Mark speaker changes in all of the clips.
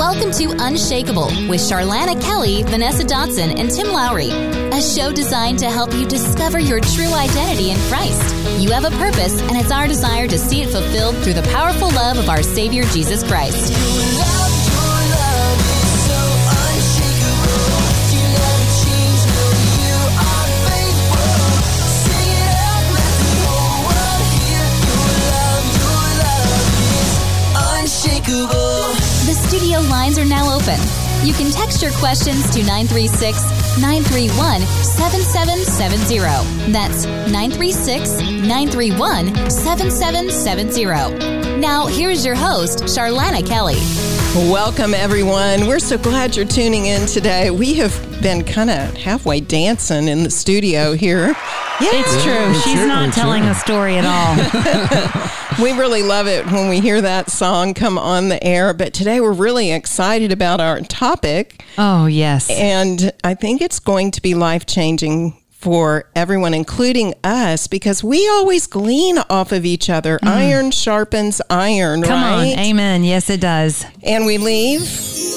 Speaker 1: Welcome to Unshakable with Charlana Kelly, Vanessa Dotson, and Tim Lowry, a show designed to help you discover your true identity in Christ. You have a purpose, and it's our desire to see it fulfilled through the powerful love of our Savior Jesus Christ. Open. You can text your questions to 936 931 7770. That's 936 931 7770. Now, here's your host, Charlana Kelly.
Speaker 2: Welcome, everyone. We're so glad you're tuning in today. We have been kind of halfway dancing in the studio here.
Speaker 3: Yeah. It's true. She's true. not it's telling true. a story at
Speaker 2: all. we really love it when we hear that song come on the air. But today we're really excited about our topic.
Speaker 3: Oh, yes.
Speaker 2: And I think it's going to be life changing for everyone, including us, because we always glean off of each other. Mm. Iron sharpens iron,
Speaker 3: Come
Speaker 2: right?
Speaker 3: on. Amen. Yes, it does.
Speaker 2: And we leave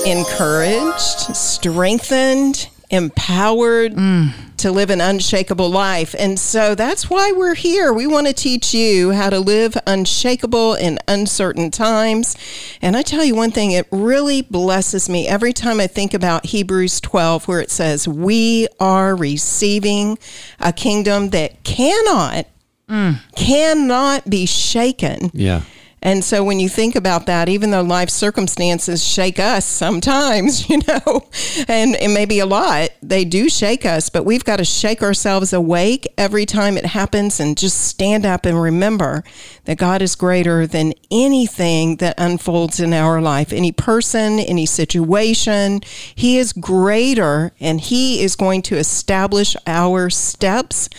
Speaker 2: encouraged, strengthened, empowered mm. to live an unshakable life. And so that's why we're here. We want to teach you how to live unshakable in uncertain times. And I tell you one thing, it really blesses me every time I think about Hebrews 12, where it says, We are receiving a kingdom that cannot. Mm. Cannot be shaken.
Speaker 4: Yeah.
Speaker 2: And so when you think about that, even though life circumstances shake us sometimes, you know, and it may be a lot, they do shake us, but we've got to shake ourselves awake every time it happens and just stand up and remember that God is greater than anything that unfolds in our life, any person, any situation. He is greater and He is going to establish our steps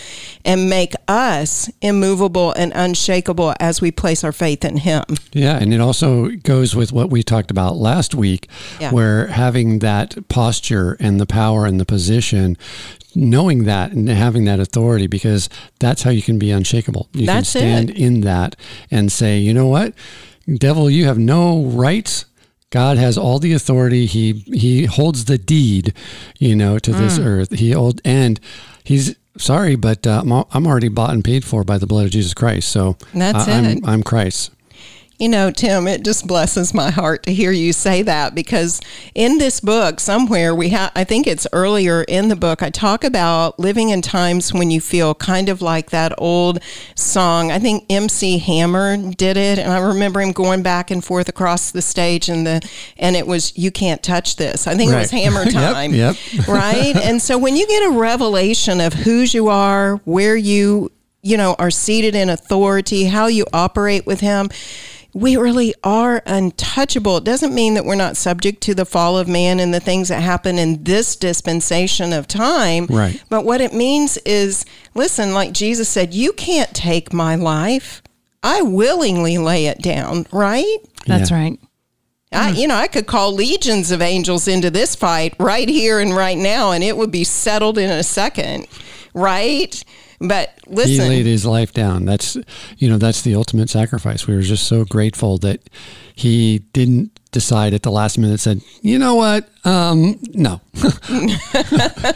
Speaker 2: and make us immovable and unshakable as we place our faith in Him him.
Speaker 4: Yeah, and it also goes with what we talked about last week, yeah. where having that posture and the power and the position knowing that and having that authority because that's how you can be unshakable. You
Speaker 2: that's
Speaker 4: can stand
Speaker 2: it.
Speaker 4: in that and say, you know what, devil, you have no rights. God has all the authority. He he holds the deed, you know, to this mm. earth. He hold, and he's sorry, but uh, I'm already bought and paid for by the blood of Jesus Christ. So
Speaker 2: that's it.
Speaker 4: I'm, I'm Christ.
Speaker 2: You know, Tim, it just blesses my heart to hear you say that because in this book, somewhere we have, I think it's earlier in the book, I talk about living in times when you feel kind of like that old song. I think MC Hammer did it, and I remember him going back and forth across the stage, and the and it was "You Can't Touch This." I think right. it was Hammer time,
Speaker 4: yep, yep.
Speaker 2: right? and so when you get a revelation of whose you are, where you you know are seated in authority, how you operate with Him we really are untouchable. It doesn't mean that we're not subject to the fall of man and the things that happen in this dispensation of time.
Speaker 4: Right.
Speaker 2: But what it means is listen, like Jesus said, you can't take my life. I willingly lay it down, right?
Speaker 3: That's yeah. right.
Speaker 2: I, hmm. you know, I could call legions of angels into this fight right here and right now, and it would be settled in a second, right? But listen,
Speaker 4: he laid his life down. That's you know that's the ultimate sacrifice. We were just so grateful that he didn't decide at the last minute said, you know what? Um, no.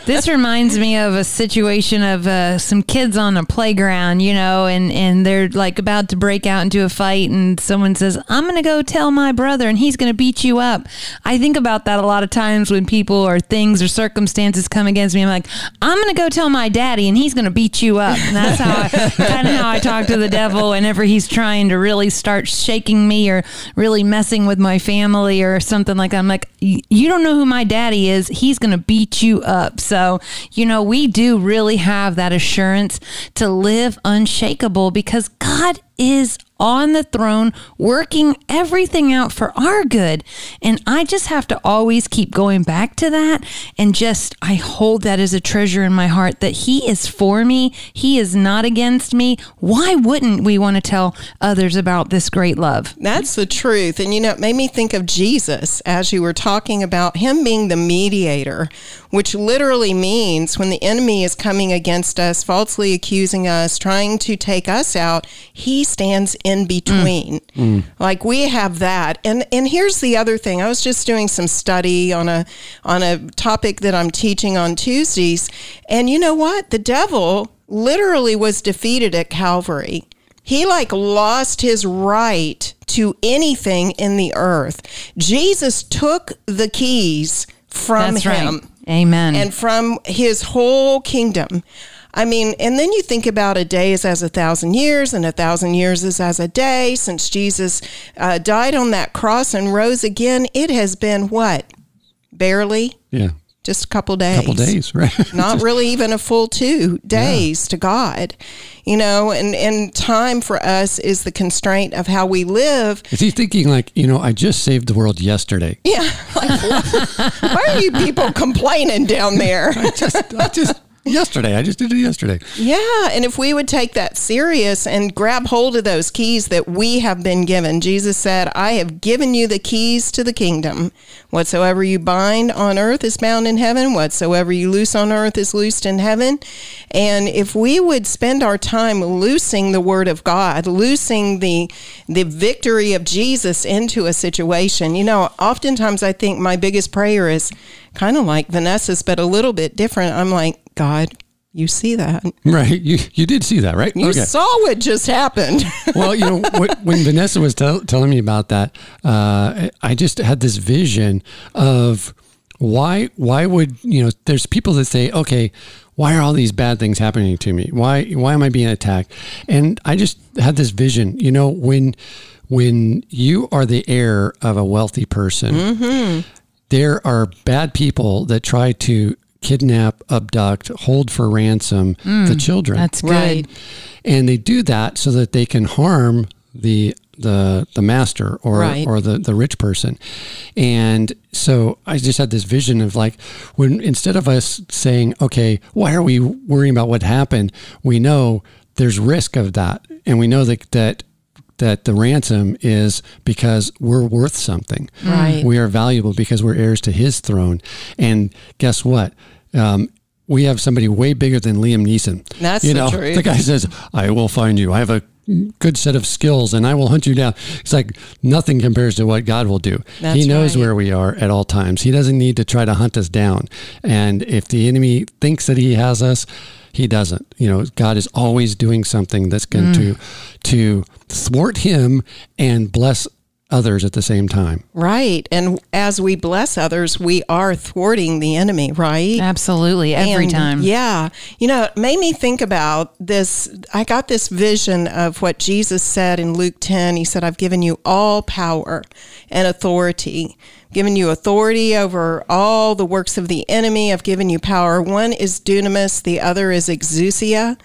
Speaker 3: this reminds me of a situation of uh, some kids on a playground, you know, and, and they're like about to break out into a fight, and someone says, I'm going to go tell my brother, and he's going to beat you up. I think about that a lot of times when people or things or circumstances come against me. I'm like, I'm going to go tell my daddy, and he's going to beat you up. And that's how I kind of how I talk to the devil whenever he's trying to really start shaking me or really messing with my family family or something like that. I'm like, you don't know who my daddy is. He's going to beat you up. So, you know, we do really have that assurance to live unshakable because God is on the throne, working everything out for our good. And I just have to always keep going back to that. And just, I hold that as a treasure in my heart that He is for me, He is not against me. Why wouldn't we want to tell others about this great love?
Speaker 2: That's the truth. And, you know, it made me think of Jesus as you were talking about Him being the mediator, which literally means when the enemy is coming against us, falsely accusing us, trying to take us out, He stands in between. Mm. Like we have that. And and here's the other thing. I was just doing some study on a on a topic that I'm teaching on Tuesdays, and you know what? The devil literally was defeated at Calvary. He like lost his right to anything in the earth. Jesus took the keys from
Speaker 3: That's
Speaker 2: him
Speaker 3: right. Amen.
Speaker 2: and from his whole kingdom. I mean, and then you think about a day is as a thousand years, and a thousand years is as a day. Since Jesus uh, died on that cross and rose again, it has been what? Barely?
Speaker 4: Yeah.
Speaker 2: Just a couple days.
Speaker 4: Couple days, right?
Speaker 2: Not really even a full two days to God. You know, and, and time for us is the constraint of how we live.
Speaker 4: Is he thinking like, you know, I just saved the world yesterday?
Speaker 2: Yeah. Like, why are you people complaining down there?
Speaker 4: I just, I just yesterday. I just did it yesterday.
Speaker 2: Yeah, and if we would take that serious and grab hold of those keys that we have been given, Jesus said, I have given you the keys to the kingdom. Whatsoever you bind on earth is bound in heaven, whatsoever you loose on earth is loosed in heaven. And if we would spend our time loosing the word of God, loosing the the victory of Jesus into a situation, you know, oftentimes I think my biggest prayer is kind of like Vanessa's, but a little bit different. I'm like, God, you see that.
Speaker 4: Right. You you did see that, right?
Speaker 2: You saw what just happened.
Speaker 4: well, you know, what, when Vanessa was tell, telling me about that, uh, I just had this vision of why why would you know? There's people that say, okay, why are all these bad things happening to me? Why why am I being attacked? And I just had this vision. You know, when when you are the heir of a wealthy person, there are bad people that try to kidnap, abduct, hold for ransom the mm, children
Speaker 3: That's good.
Speaker 2: Right.
Speaker 4: and they do that so that they can harm the the the master or
Speaker 2: Right.
Speaker 4: or the the rich person and so i just had this vision of like when instead of us saying okay why are we worrying about what happened we know there's risk of that and we know that that that the ransom is because we're worth something
Speaker 2: Right.
Speaker 4: we are valuable because we're heirs to his throne and guess what um, we have somebody way bigger than Liam Neeson.
Speaker 2: That's
Speaker 4: you
Speaker 2: the
Speaker 4: know,
Speaker 2: truth.
Speaker 4: the guy says, "I will find you. I have a good set of skills, and I will hunt you down." It's like nothing compares to what God will do.
Speaker 2: That's
Speaker 4: he knows
Speaker 2: right.
Speaker 4: where we are at all times. He doesn't need to try to hunt us down. And if the enemy thinks that he has us, he doesn't. You know, God is always doing something that's going to mm. to thwart him and bless others at the same time.
Speaker 2: right. And as we bless others, we are thwarting the enemy, right?
Speaker 3: Absolutely. Every
Speaker 2: And,
Speaker 3: time.
Speaker 2: Yeah. You know, it made me think about this. I got this vision of what Jesus said in Luke 10. He said, I've given you all power and authority. I've given you authority over all the works of the enemy. I've given you power. One is dunamis, the other is exousia.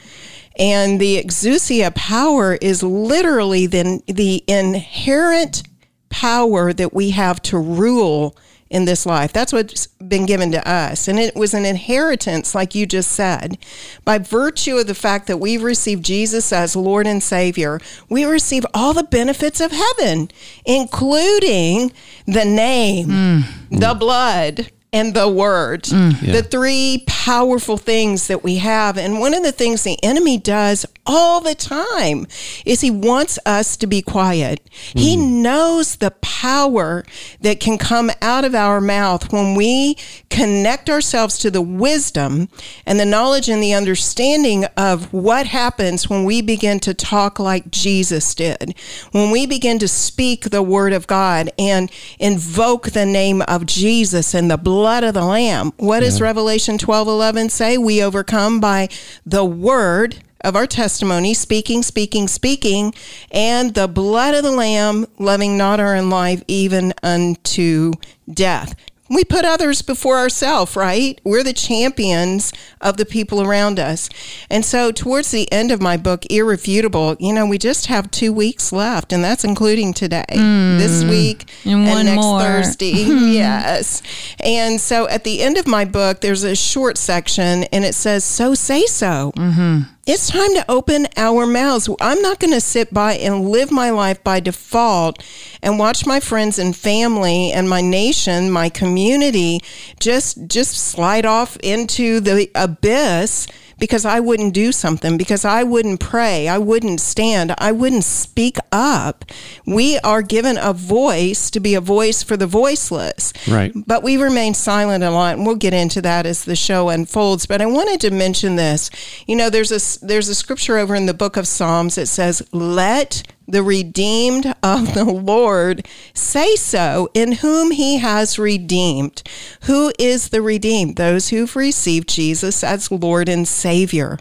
Speaker 2: And the exousia power is literally the, the inherent power that we have to rule in this life. That's what's been given to us. And it was an inheritance, like you just said. By virtue of the fact that we've received Jesus as Lord and Savior, we receive all the benefits of heaven, including the name, mm. the blood, and the word. Mm. The three powerful things that we have. And one of the things the enemy does all the time is he wants us to be quiet. He mm. knows the power that can come out of our mouth when we connect ourselves to the wisdom and the knowledge and the understanding of what happens when we begin to talk like Jesus did. When we begin to speak the word of God and invoke the name of Jesus and the blood of the lamb. What does Revelation 12 11 say? We overcome by the word of our testimony, speaking, speaking, speaking, and the blood of the Lamb, loving not our own life, even unto death. We put others before ourselves, right? We're the champions of the people around us. And so, towards the end of my book, Irrefutable, you know, we just have two weeks left, and that's including today, this hmm. week,
Speaker 3: And one
Speaker 2: next
Speaker 3: more.
Speaker 2: Thursday. yes. And so, at the end of my book, there's a short section, and it says, So say so. Mm-hmm. It's time to open our mouths. I'm not going to sit by and live my life by default and watch my friends and family and my nation, my community just just slide off into the abyss because I wouldn't do something, because I wouldn't pray, I wouldn't stand, I wouldn't speak up. We are given a voice to be a voice for the voiceless.
Speaker 4: Right.
Speaker 2: But we remain silent a lot, and we'll get into that as the show unfolds. But I wanted to mention this. You know, there's a there's a scripture over in the book of Psalms that says, "Let the redeemed of the Lord say so, in whom he has redeemed. Who is the redeemed? Those who've received Jesus as Lord and Savior.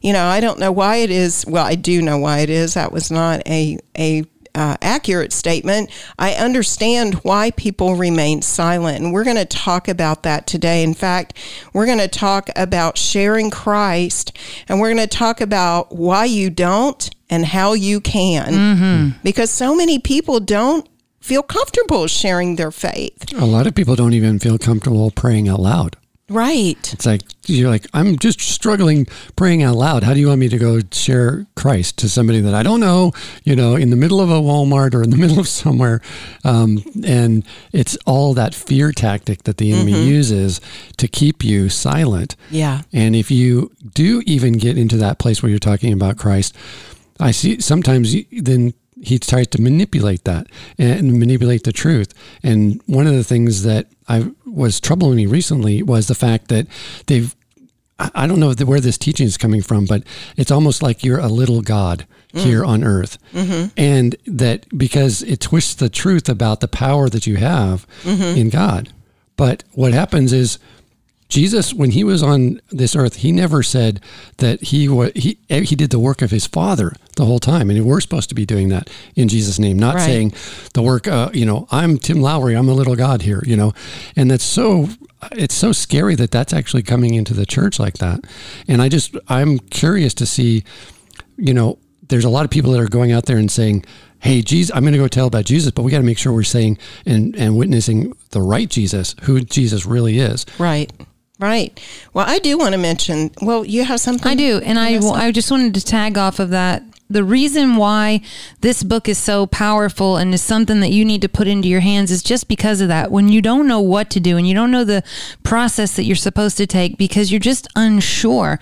Speaker 2: You know, I don't know why it is. Well, I do know why it is. That was not a, a uh, accurate statement. I understand why people remain silent. And we're going to talk about that today. In fact, we're going to talk about sharing Christ and we're going to talk about why you don't and how you can. Mm-hmm. Because so many people don't feel comfortable sharing their faith.
Speaker 4: A lot of people don't even feel comfortable praying out loud.
Speaker 2: Right.
Speaker 4: It's like you're like I'm just struggling praying out loud. How do you want me to go share Christ to somebody that I don't know? You know, in the middle of a Walmart or in the middle of somewhere, um, and it's all that fear tactic that the enemy mm-hmm. uses to keep you silent.
Speaker 2: Yeah.
Speaker 4: And if you do even get into that place where you're talking about Christ, I see sometimes then he tries to manipulate that and manipulate the truth. And one of the things that I was troubling me recently was the fact that they've I don't know where this teaching is coming from, but it's almost like you're a little God mm. here on earth. Mm-hmm. And that because it twists the truth about the power that you have mm-hmm. in God. But what happens is Jesus, when he was on this earth, he never said that he was he he did the work of his Father the whole time, and we're supposed to be doing that in Jesus' name, not right. saying the work. Uh, you know, I'm Tim Lowry, I'm a little God here. You know, and that's so it's so scary that that's actually coming into the church like that. And I just I'm curious to see, you know, there's a lot of people that are going out there and saying, hey, Jesus, I'm going to go tell about Jesus, but we got to make sure we're saying and, and witnessing the right Jesus, who Jesus really is.
Speaker 2: Right. Right. Well, I do want to mention. Well, you have something.
Speaker 3: I do, and I I just wanted to tag off of that. The reason why this book is so powerful and is something that you need to put into your hands is just because of that. When you don't know what to do and you don't know the process that you're supposed to take because you're just unsure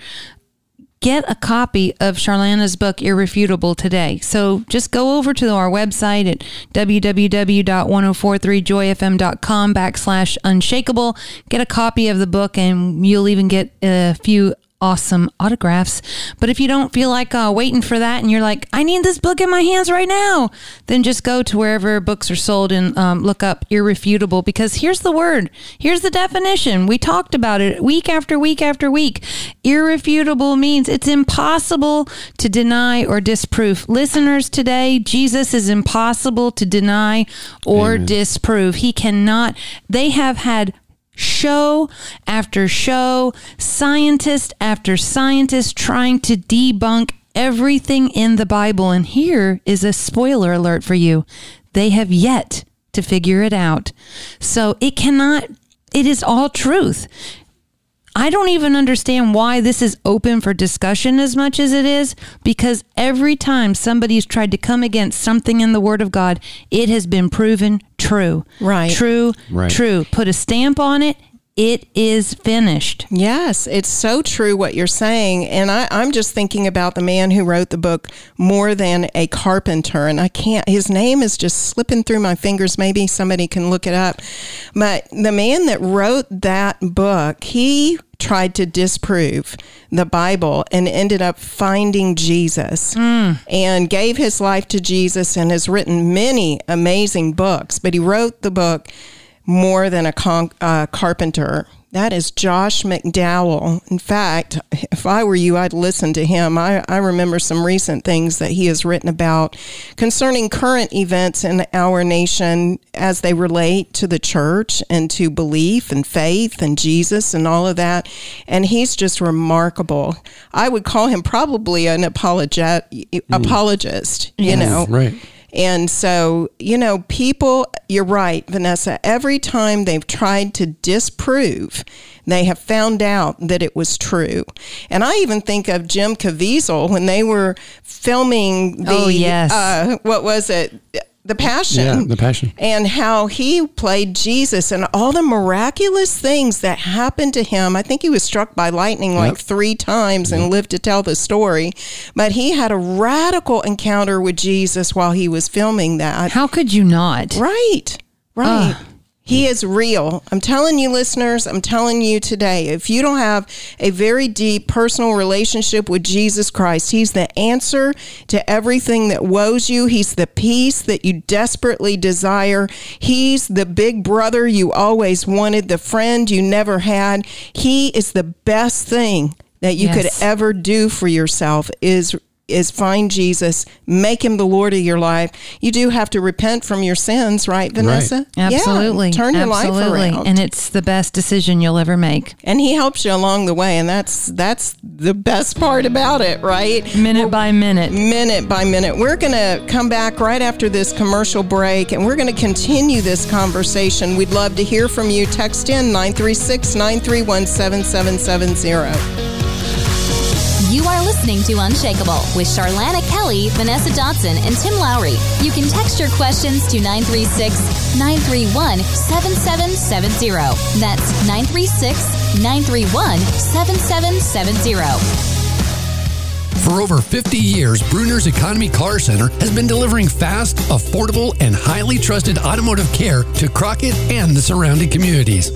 Speaker 3: get a copy of Charlana's book, Irrefutable, today. So just go over to our website at www.1043joyfm.com backslash unshakable. Get a copy of the book, and you'll even get a few awesome autographs. But if you don't feel like uh, waiting for that and you're like, I need this book in my hands right now, then just go to wherever books are sold and um, look up Irrefutable because here's the word, here's the definition. We talked about it week after week after week. Irrefutable means it's impossible to deny or disprove. Listeners, today, Jesus is impossible to deny or Amen. disprove. He cannot, they have had show after show, scientist after scientist trying to debunk everything in the Bible. And here is a spoiler alert for you they have yet to figure it out. So it cannot, it is all truth. I don't even understand why this is open for discussion as much as it is because every time somebody's tried to come against something in the Word of God, it has been proven true.
Speaker 2: Right.
Speaker 3: True.
Speaker 4: Right.
Speaker 3: True. Put a stamp on it it is finished.
Speaker 2: Yes, it's so true what you're saying. And I, am just thinking about the man who wrote the book More Than a Carpenter. And I can't, his name is just slipping through my fingers. Maybe somebody can look it up. But the man that wrote that book, he tried to disprove the Bible and ended up finding Jesus mm. and gave his life to Jesus and has written many amazing books. But he wrote the book more than a con- uh, carpenter. That is Josh McDowell. In fact, if I were you, I'd listen to him. I, I remember some recent things that he has written about concerning current events in our nation as they relate to the church and to belief and faith and Jesus and all of that. And he's just remarkable. I would call him probably an apologet, mm. apologist, you know.
Speaker 4: Right
Speaker 2: and so, you know, people, you're right, Vanessa, every time they've tried to disprove, they have found out that it was true. And I even think of Jim Caviezel when they were filming the,
Speaker 3: oh, yes.
Speaker 2: Uh, what was it? The Passion.
Speaker 5: Yeah, The Passion.
Speaker 2: And how he played Jesus and all the miraculous things that happened to him. I think he was struck by lightning like three times and lived to tell the story. But he had a radical encounter with Jesus while he was filming that.
Speaker 3: How could you not?
Speaker 2: Right. Right. Ah. He is real. I'm telling you, listeners, I'm telling you today, if you don't have a very deep personal relationship with Jesus Christ, He's the answer to everything that woes you. He's the peace that you desperately desire. He's the big brother you always wanted, the friend you never had. He is the best thing that you
Speaker 3: Yes.
Speaker 2: could ever do for yourself is is find Jesus, make him the Lord of your life. You do have to repent from your sins, right, Vanessa? Yeah,
Speaker 3: Absolutely.
Speaker 2: turn your
Speaker 3: Absolutely.
Speaker 2: life around.
Speaker 3: And it's the best decision you'll ever make.
Speaker 2: and he helps you along the way, and that's that's the best part about it, right?
Speaker 3: Minute by minute.
Speaker 2: minute by minute. We're going to come back right after this commercial break and we're going to continue this conversation. We'd love to hear from you. Text in 936 931 7770.
Speaker 1: You are listening to Unshakable with Charlana Kelly, Vanessa Dotson, and Tim Lowry. You can text your questions to 936 931 7770. That's 936 931 7770.
Speaker 4: For over 50 years, Bruner's Economy Car Center has been delivering fast, affordable, and highly trusted automotive care to Crockett and the surrounding communities.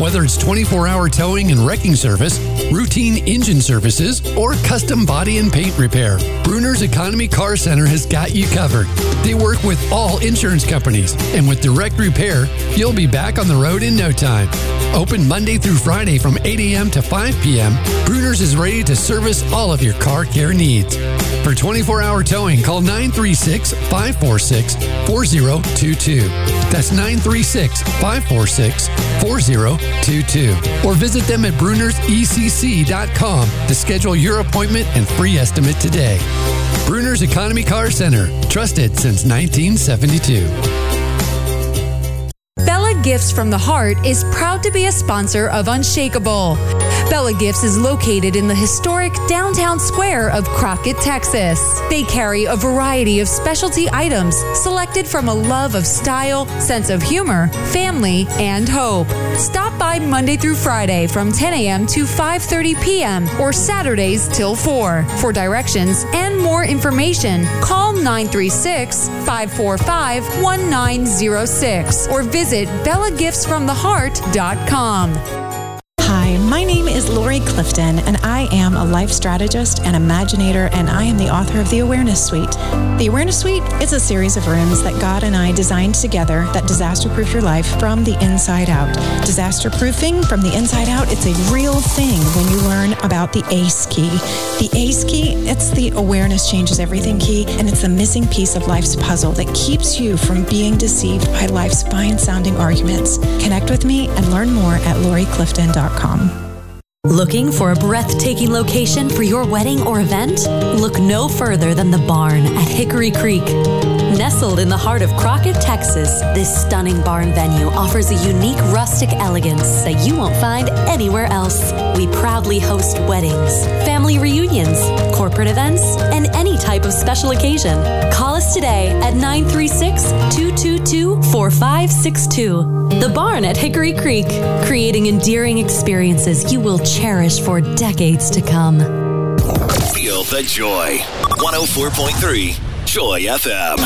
Speaker 4: Whether it's 24 hour towing and wrecking service, routine engine services, or custom body and paint repair, Bruner's Economy Car Center has got you covered. They work with all insurance companies, and with direct repair, you'll be back on the road in no time. Open Monday through Friday from 8 a.m. to 5 p.m., Bruner's is ready to service all of your car care needs. For 24 hour towing, call 936 546 4022. That's 936 546 4022. Or visit them at brunersecc.com to schedule your appointment and free estimate today. Bruner's Economy Car Center, trusted since 1972.
Speaker 6: Gifts from the Heart is proud to be a sponsor of Unshakable. Bella Gifts is located in the historic downtown square of Crockett, Texas. They carry a variety of specialty items selected from a love of style, sense of humor, family, and hope. Stop by Monday through Friday from 10 a.m. to 5:30 p.m. or Saturdays till 4. For directions and more information, call 936-545-1906 or visit bellagiftsfromtheheart.com.
Speaker 7: My name is Lori Clifton, and I am a life strategist and imaginator, and I am the author of the Awareness Suite. The Awareness Suite is a series of rooms that God and I designed together that disaster proof your life from the inside out. Disaster proofing from the inside out, it's a real thing when you learn about the ACE key. The ACE key, it's the awareness changes everything key, and it's the missing piece of life's puzzle that keeps you from being deceived by life's fine sounding arguments. Connect with me and learn more at loriclifton.com.
Speaker 8: Looking for a breathtaking location for your wedding or event? Look no further than the barn at Hickory Creek. Nestled in the heart of Crockett, Texas, this stunning barn venue offers a unique rustic elegance that you won't find anywhere else. We proudly host weddings, family reunions, corporate events, and any type of special occasion. Call us today at 936 222 4562. The Barn at Hickory Creek, creating endearing experiences you will cherish for decades to come.
Speaker 9: Feel the joy. 104.3 Joy FM.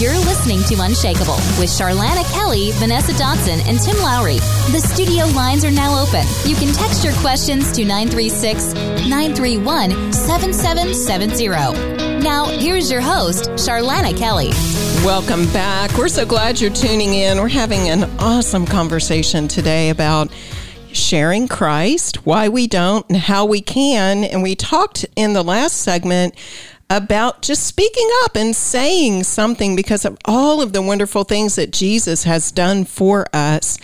Speaker 1: You're listening to Unshakable with Charlana Kelly, Vanessa Dotson, and Tim Lowry. The studio lines are now open. You can text your questions to 936 931 7770. Now, here's your host, Charlana Kelly.
Speaker 2: Welcome back. We're so glad you're tuning in. We're having an awesome conversation today about sharing Christ, why we don't, and how we can. And we talked in the last segment about just speaking up and saying something because of all of the wonderful things that Jesus has done for us.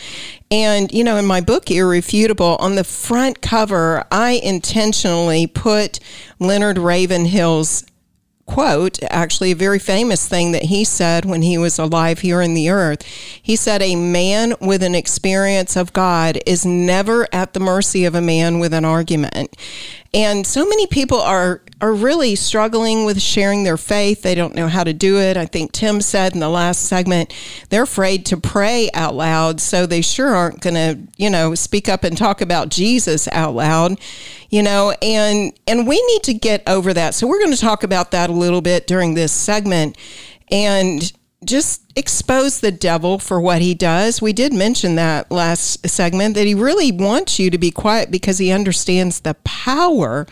Speaker 2: And, you know, in my book, Irrefutable, on the front cover, I intentionally put Leonard Ravenhill's quote, actually, a very famous thing that he said when he was alive here in the earth. He said, A man with an experience of God is never at the mercy of a man with an argument. And so many people are are really struggling with sharing their faith. They don't know how to do it. I think Tim said in the last segment, they're afraid to pray out loud, so they sure aren't going to, you know, speak up and talk about Jesus out loud, you know, and and we need to get over that. So we're going to talk about that a little bit during this segment and just expose the devil for what he does. We did mention that last segment that he really wants you to be quiet because he understands the power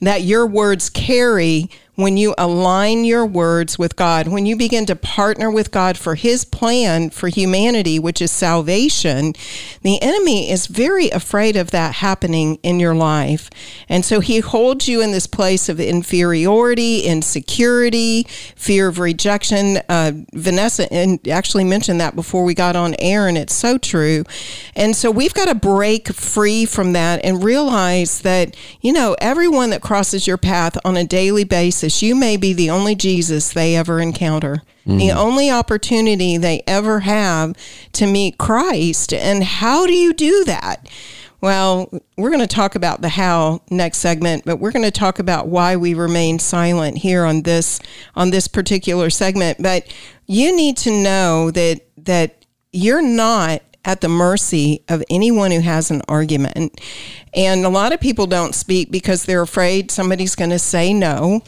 Speaker 2: that your words carry when you align your words with God, when you begin to partner with God for His plan for humanity, which is salvation, the enemy is very afraid of that happening in your life. And so he holds you in this place of inferiority, insecurity, fear of rejection. Uh, Vanessa actually mentioned that before we got on air, and it's so true. And so we've got to break free from that and realize that, you know, everyone that crosses your path on a daily basis you may be the only Jesus they ever encounter, mm-hmm. the only opportunity they ever have to meet Christ. And how do you do that? Well, we're going to talk about the how next segment, but we're going to talk about why we remain silent here on this on this particular segment. But you need to know that that you're not at the mercy of anyone who has an argument. And a lot of people don't speak because they're afraid somebody's going to say no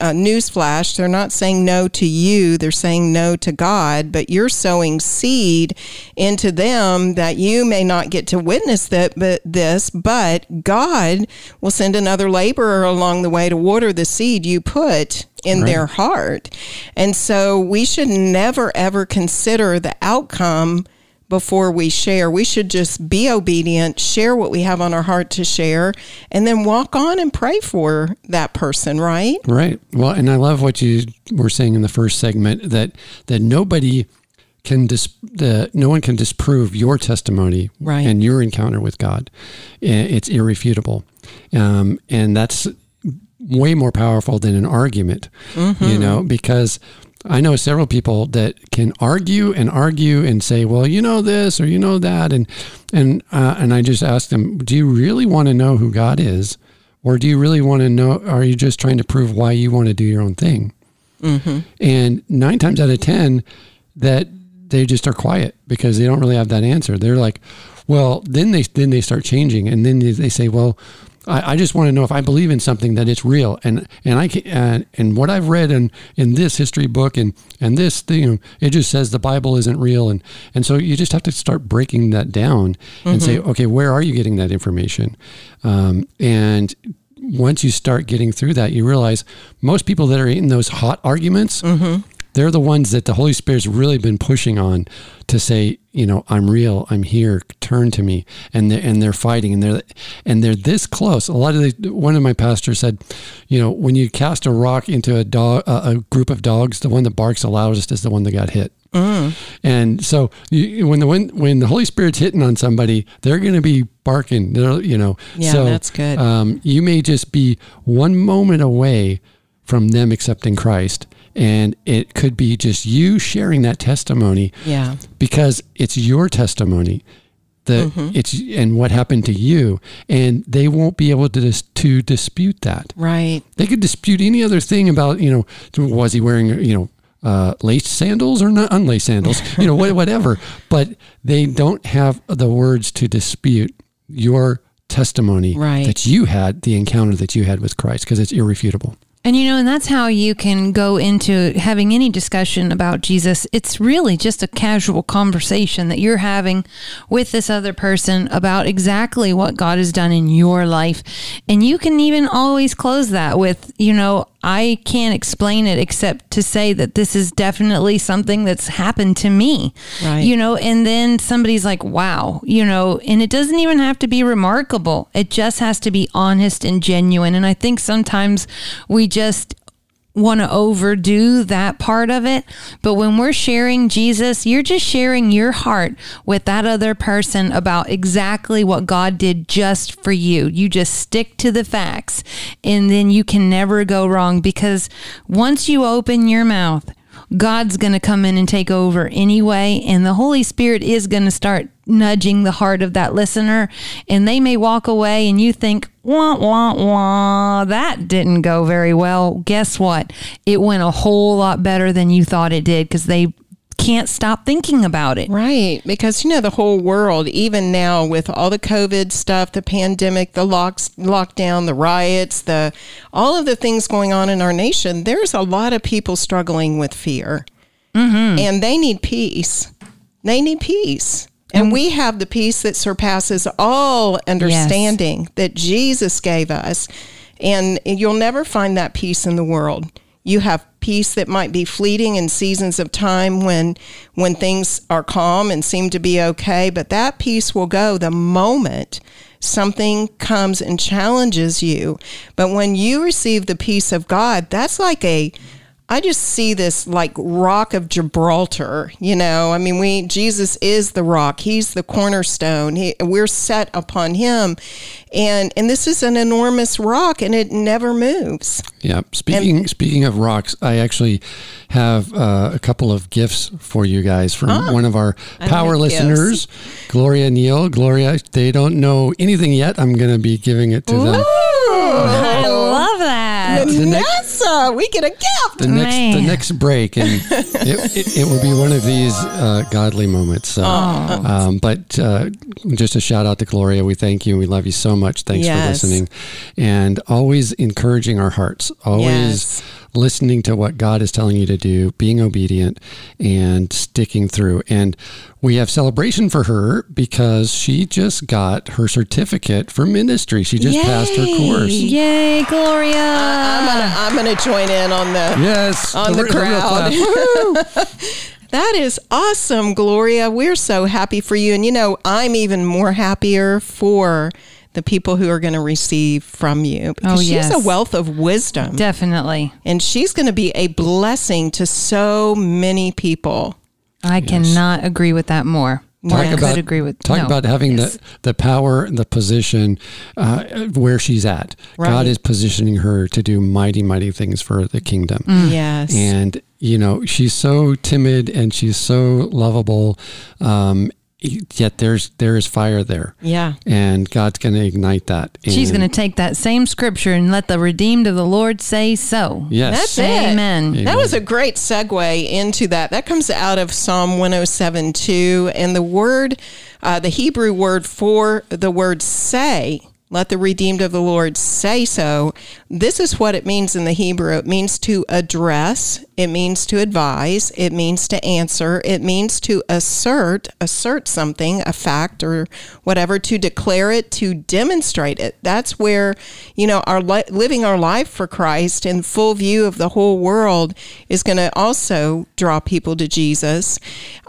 Speaker 2: uh, newsflash, they're not saying no to you, they're saying no to God, but you're sowing seed into them that you may not get to witness that, but this, but God will send another laborer along the way to water the seed you put in right. their heart. And so we should never ever consider the outcome before we share. We should just be obedient, share what we have on our heart to share, and then walk on and pray for that person, right?
Speaker 4: Right. Well, and I love what you were saying in the first segment that that nobody can dis, the, no one can disprove your testimony
Speaker 2: right.
Speaker 4: and your encounter with God. It's irrefutable. Um, and that's way more powerful than an argument, mm-hmm. you know, because I know several people that can argue and argue and say, "Well, you know this or you know that," and and uh, and I just ask them, "Do you really want to know who God is, or do you really want to know? Are you just trying to prove why you want to do your own thing?" Mm-hmm. And nine times out of ten, that they just are quiet because they don't really have that answer. They're like, "Well," then they then they start changing, and then they, they say, "Well." I, I just want to know if I believe in something that it's real, and and I can, and, and what I've read in in this history book and and this thing, it just says the Bible isn't real, and and so you just have to start breaking that down and mm-hmm. say, okay, where are you getting that information? Um, and once you start getting through that, you realize most people that are in those hot arguments. Mm-hmm they're the ones that the Holy Spirit's really been pushing on to say, you know, I'm real, I'm here, turn to me, and they're, and they're fighting, and they're and they're this close. A lot of the, one of my pastors said, you know, when you cast a rock into a dog, a, a group of dogs, the one that barks the loudest is the one that got hit. Mm. And so you, when the when, when the Holy Spirit's hitting on somebody, they're going to be barking. They're you know.
Speaker 2: Yeah,
Speaker 4: so,
Speaker 2: that's good.
Speaker 4: Um, you may just be one moment away from them accepting Christ and it could be just you sharing that testimony
Speaker 2: yeah.
Speaker 4: because it's your testimony that mm-hmm. it's and what happened to you. And they won't be able to dis, to dispute that.
Speaker 2: Right.
Speaker 4: They could dispute any other thing about you know was he wearing you know uh, laced sandals or not unlaced sandals you know whatever. But they don't have the words to dispute your testimony
Speaker 2: right.
Speaker 4: that you had the encounter that you had with christ because it's irrefutable
Speaker 3: and you know, and that's how you can go into having any discussion about Jesus. It's really just a casual conversation that you're having with this other person about exactly what God has done in your life. And you can even always close that with, you know, I can't explain it except to say that this is definitely something that's happened to me.
Speaker 2: Right.
Speaker 3: You know, and then somebody's like, wow, you know, and it doesn't even have to be remarkable. It just has to be honest and genuine. And I think sometimes we just want to overdo that part of it. But when we're sharing Jesus, you're just sharing your heart with that other person about exactly what God did just for you. You just stick to the facts and then you can never go wrong because once you open your mouth, God's going to come in and take over anyway. And the Holy Spirit is going to start nudging the heart of that listener. And they may walk away and you think, wah, wah, wah, that didn't go very well. Guess what? It went a whole lot better than you thought it did because they can't stop thinking about it.
Speaker 2: Right. Because, you know, the whole world, even now with all the COVID stuff, the pandemic, the locks, lockdown, the riots, the all of the things going on in our nation, there's a lot of people struggling with fear. Mm-hmm. And they need peace. They need peace. And mm-hmm. we have the peace that surpasses all understanding that Jesus gave us. And you'll never find that peace in the world. You have peace that might be fleeting in seasons of time when when things are calm and seem to be okay, but that peace will go the moment something comes and challenges you. But when you receive the peace of God, that's like a I just see this like rock of Gibraltar, you know. I mean, we Jesus is the rock. He's the cornerstone. He, we're set upon him. And and this is an enormous rock and it never moves.
Speaker 4: Yeah. Speaking speaking of rocks, I actually have uh, a couple of gifts for you guys from one of our power
Speaker 2: like gifts.
Speaker 4: listeners, Gloria Neal. Gloria, they don't know anything yet. I'm going to be giving it to them.
Speaker 3: I love that.
Speaker 4: The next-
Speaker 2: Vanessa, we get a gift.
Speaker 4: The next, the next break, and it, it, it will be one of these uh, godly moments. So, um, but uh, just a shout out to Gloria. We thank you. We love you so much. Thanks
Speaker 2: Yes.
Speaker 4: for listening, and always encouraging our hearts. Always
Speaker 2: Yes.
Speaker 4: Listening to what God is telling you to do, being obedient, and sticking through. And we have celebration for her because she just got her certificate for ministry. She just passed her course.
Speaker 3: Yay, Gloria.
Speaker 2: I'm gonna I'm gonna join in on the
Speaker 4: Yes,
Speaker 2: on the
Speaker 4: real
Speaker 2: crowd.
Speaker 4: clap.
Speaker 2: That is awesome, Gloria. We're so happy for you. And you know, I'm even more happier for the people who are going to receive from you because
Speaker 3: Oh,
Speaker 2: she's
Speaker 3: yes.
Speaker 2: a wealth of wisdom.
Speaker 3: Definitely.
Speaker 2: and she's going to be a blessing to so many people.
Speaker 3: I cannot agree with that more.
Speaker 4: Talk
Speaker 3: I
Speaker 4: about
Speaker 3: could agree with
Speaker 4: talk
Speaker 3: no.
Speaker 4: about having
Speaker 3: Yes.
Speaker 4: the the power and the position uh, where she's at.
Speaker 2: Right.
Speaker 4: God is positioning her to do mighty, mighty things for the kingdom.
Speaker 3: Mm.
Speaker 2: Yes.
Speaker 4: And you know she's so timid and she's so lovable, um, yet there's there is fire there.
Speaker 2: yeah.
Speaker 4: And God's going to ignite that.
Speaker 3: She's going to take that same scripture and let the redeemed of the Lord say so.
Speaker 4: Yes.
Speaker 2: That's it.
Speaker 3: Amen.
Speaker 2: That was a great segue into that. That comes out of Psalm 107 2. And the word, uh, the Hebrew word for the word say, let the redeemed of the Lord say so. This is what it means in the Hebrew. It means to address, it means to advise, it means to answer, it means to assert, assert something, a fact or whatever, to declare it, to demonstrate it. That's where, you know, our li- living our life for Christ in full view of the whole world is going to also draw people to Jesus.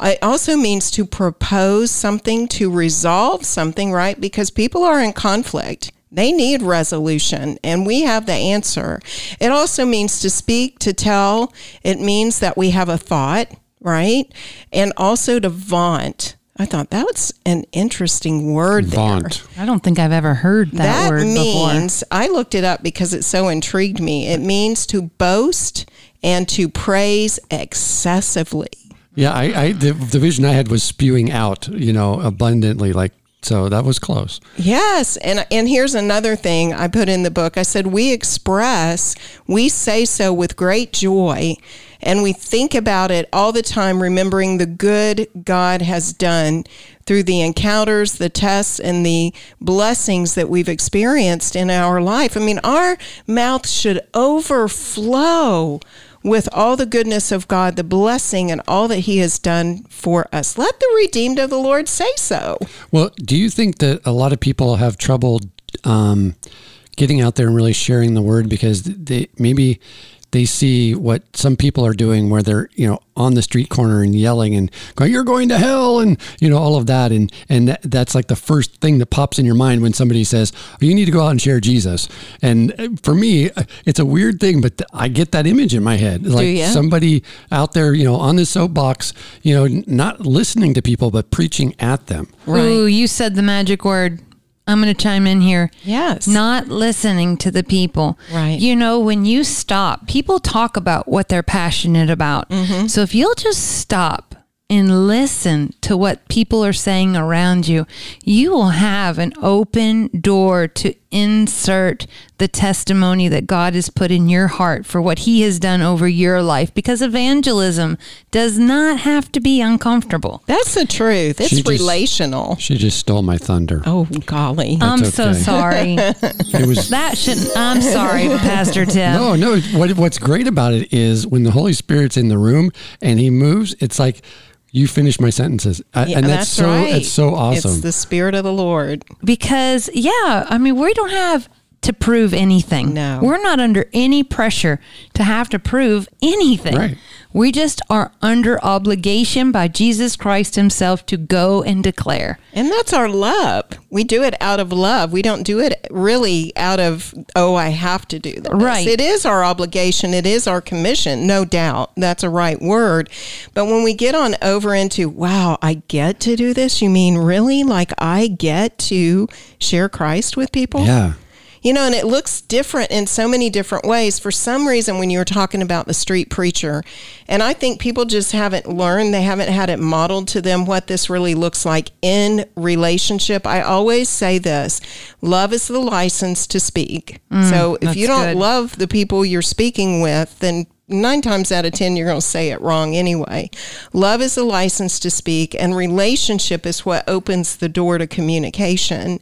Speaker 2: It also means to propose something, to resolve something, right? Because people are in conflict. They need resolution, and we have the answer. It also means to speak, to tell. It means that we have a thought, right? And also to vaunt. I thought that was an interesting word there.
Speaker 4: Vaunt.
Speaker 3: I don't think I've ever heard that,
Speaker 2: That
Speaker 3: word before.
Speaker 2: I looked it up because it so intrigued me. It means to boast and to praise excessively.
Speaker 4: Yeah, I, I the, the vision I had was spewing out, you know, abundantly. Like so, that was close.
Speaker 2: Yes, and and here's another thing I put in the book. I said we express, we say so with great joy, and we think about it all the time, remembering the good God has done through the encounters, the tests, and the blessings that we've experienced in our life. I mean, our mouth should overflow with all the goodness of God, the blessing, and all that He has done for us. Let the redeemed of the Lord say so.
Speaker 4: Well, do you think that a lot of people have trouble um, getting out there and really sharing the word because they maybe they see what some people are doing where they're, you know, on the street corner and yelling and going, you're going to hell and, you know, all of that. And, and that, that's like the first thing that pops in your mind when somebody says, oh, you need to go out and share Jesus. And uh, for me, uh, it's a weird thing, but I get that image in my head. Like
Speaker 2: ya?
Speaker 4: somebody out there, you know, on the soapbox, you know, not listening to people, but preaching at them.
Speaker 3: right Ooh, you said the magic word. I'm going to chime in here.
Speaker 2: Yes.
Speaker 3: Not listening to the people.
Speaker 2: Right.
Speaker 3: You know, when you stop, people talk about what they're passionate about.
Speaker 2: Mm-hmm.
Speaker 3: So if you'll just stop and listen to what people are saying around you, you will have an open door to insert the testimony that God has put in your heart for what He has done over your life because evangelism does not have to be uncomfortable.
Speaker 2: That's the truth. It's
Speaker 4: She just-
Speaker 2: relational.
Speaker 4: She just stole my thunder.
Speaker 2: Oh, golly.
Speaker 3: I'm
Speaker 4: That's
Speaker 3: so sorry.
Speaker 4: It was
Speaker 3: that shouldn't, I'm sorry, Pastor Tim.
Speaker 4: No, no. What, what's great about it is when the Holy Spirit's in the room and He moves, it's like you finish my sentences, I-
Speaker 2: Yeah,
Speaker 4: and that's, so
Speaker 2: right.
Speaker 4: it's so awesome.
Speaker 2: It's the Spirit of the Lord.
Speaker 3: because yeah i mean we don't have to prove anything
Speaker 2: No.
Speaker 3: we're not under any pressure to have to prove anything
Speaker 4: Right.
Speaker 3: we just are under obligation by jesus christ himself to go and declare
Speaker 2: And that's our love. We do it out of love. We don't do it really out of, oh, I have to do this.
Speaker 3: Right.
Speaker 2: It is our obligation. It is our commission, no doubt. That's a right word. But when we get on over into, wow, I get to do this, you mean really? Like I get to share Christ with people?
Speaker 4: yeah.
Speaker 2: You know, and it looks different in so many different ways. For some reason, when you were talking about the street preacher, and I think people just haven't learned, they haven't had it modeled to them what this really looks like in relationship. I always say this love is the license to speak. so if you
Speaker 3: Mm,
Speaker 2: don't
Speaker 3: good.
Speaker 2: love the people you're speaking with, then nine times out of ten you're going to say it wrong anyway. Love is a license to speak and relationship is what opens the door to communication.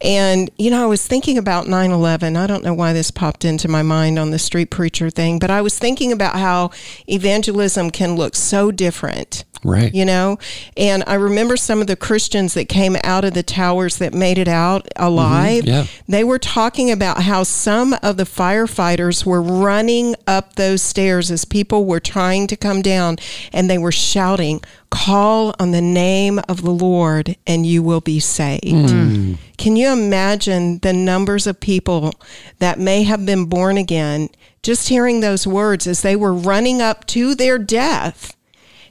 Speaker 2: And you know i was thinking about 9-11 i don't know why this popped into my mind on the street preacher thing but i was thinking about how evangelism can look so different
Speaker 4: Right.
Speaker 2: you know? And i remember some of the christians that came out of the towers that made it out mm-hmm. alive.
Speaker 4: Yeah.
Speaker 2: they were talking about how some of the firefighters were running up those stairs as people were trying to come down and they were shouting call on the name of the lord and you will be saved mm. Mm. can you imagine the numbers of people that may have been born again just hearing those words as they were running up to their death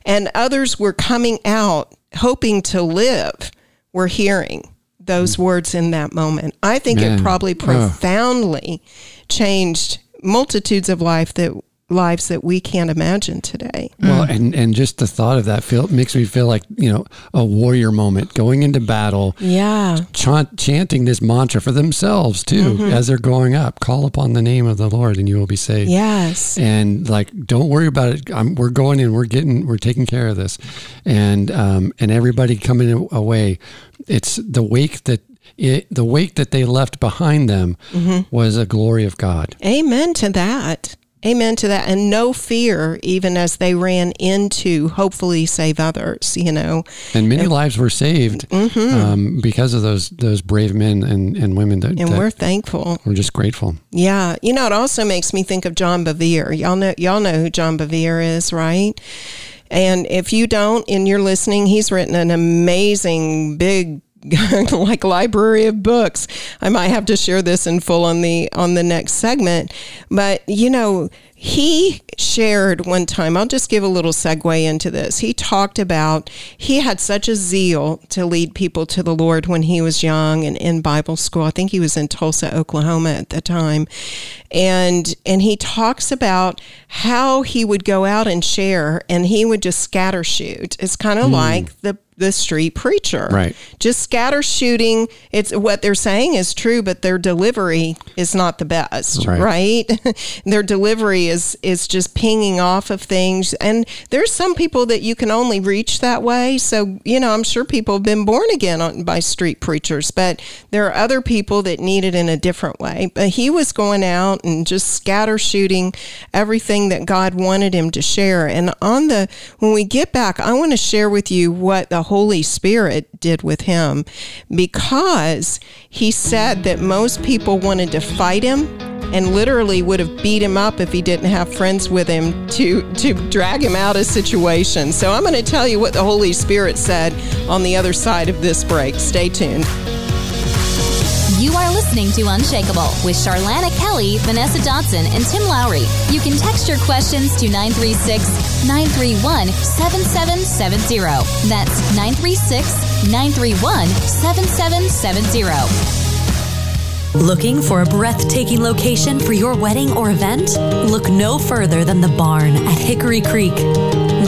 Speaker 2: and others were coming out hoping to live were hearing those words in that moment. I think it probably
Speaker 4: Ugh.
Speaker 2: profoundly changed multitudes of life that lives that we can't imagine today.
Speaker 4: Well, and and just the thought of that feel makes me feel like you know a warrior moment going into battle,
Speaker 2: Yeah.
Speaker 4: chant, chanting this mantra for themselves too
Speaker 2: Mm-hmm.
Speaker 4: as they're going up. Call upon the name of the Lord, and you will be saved.
Speaker 2: Yes.
Speaker 4: and like don't worry about it I'm, we're going in we're getting we're taking care of this and um and everybody coming away it's the wake that it, the wake that they left behind them
Speaker 2: Mm-hmm.
Speaker 4: was a glory of god
Speaker 2: Amen to that. Amen to that. And no fear, even as they ran into hopefully save others, you know.
Speaker 4: and many lives were saved um, because of those those brave men and, and women that,
Speaker 2: Mm-hmm. And
Speaker 4: that
Speaker 2: we're thankful.
Speaker 4: we're just grateful
Speaker 2: Yeah, you know, it also makes me think of John Bevere. Y'all know, y'all know who John Bevere is, right? And if you don't, and you're listening, he's written an amazing big. like library of books. I might have to share this in full on the on the next segment. But you know he shared one time i'll just give a little segue into this. He talked about he had such a zeal to lead people to the lord when he was young and in bible school. I think he was in tulsa oklahoma at the time and and he talks about how he would go out and share and he would just scatter shoot. It's kind of hmm. like the the street preacher.
Speaker 4: Right.
Speaker 2: just scatter shooting. It's what they're saying is true but their delivery is not the best
Speaker 4: Right.
Speaker 2: right, their delivery is is just pinging off of things. And there's some people that you can only reach that way. So you know i'm sure people have been born again on, by street preachers but there are other people that need it in a different way. But he was going out and just scatter shooting everything that god wanted him to share and on the when we get back i want to share with you what the holy spirit did with him because he said that most people wanted to fight him and literally would have beat him up if he didn't have friends with him to to drag him out of situations. So I'm going to tell you what the Holy Spirit said on the other side of this break. Stay tuned.
Speaker 1: You are listening to Unshakable with Charlana Kelly, Vanessa Dodson, and Tim Lowry. You can text your questions to 936 931 7770. That's 936 931 7770.
Speaker 8: Looking for a breathtaking location for your wedding or event? Look no further than the barn at Hickory Creek.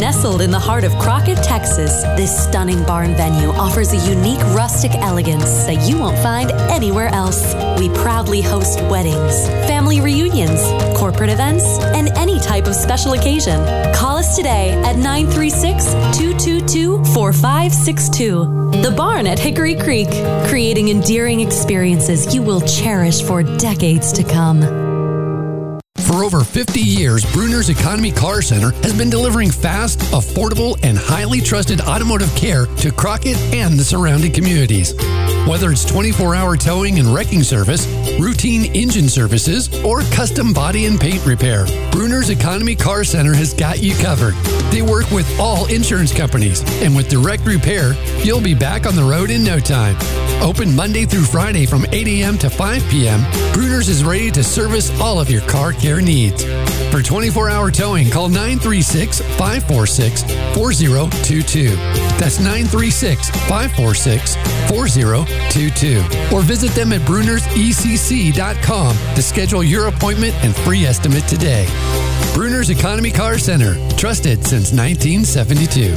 Speaker 8: Nestled in the heart of Crockett, Texas, this stunning barn venue offers a unique rustic elegance that you won't find anywhere else. We proudly host weddings, family reunions, corporate events, and any type of special occasion. Call us today at 936 222 4562. The Barn at Hickory Creek, creating endearing experiences you will cherish for decades to come.
Speaker 10: For over 50 years, Bruner's Economy Car Center has been delivering fast, affordable, and highly trusted automotive care to Crockett and the surrounding communities. Whether it's 24 hour towing and wrecking service, routine engine services, or custom body and paint repair, Bruner's Economy Car Center has got you covered. They work with all insurance companies, and with direct repair, you'll be back on the road in no time. Open Monday through Friday from 8 a.m. to 5 p.m., Bruner's is ready to service all of your car care needs. For 24 hour towing, call 936 546 4022. That's 936 546 4022. Or visit them at brunersecc.com to schedule your appointment and free estimate today. Bruner's Economy Car Center, trusted since 1972.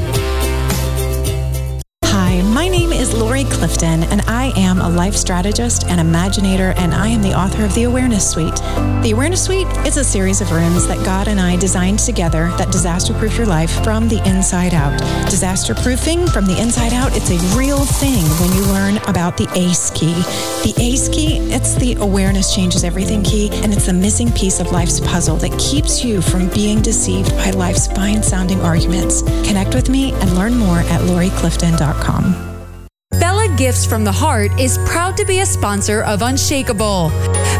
Speaker 7: Clifton, and I am a life strategist and imaginator, and I am the author of the Awareness Suite. The Awareness Suite is a series of rooms that God and I designed together that disaster proof your life from the inside out. Disaster proofing from the inside out, it's a real thing when you learn about the ACE key. The ACE key, it's the awareness changes everything key, and it's the missing piece of life's puzzle that keeps you from being deceived by life's fine sounding arguments. Connect with me and learn more at loriclifton.com.
Speaker 6: Bella Gifts from the Heart is proud to be a sponsor of Unshakable.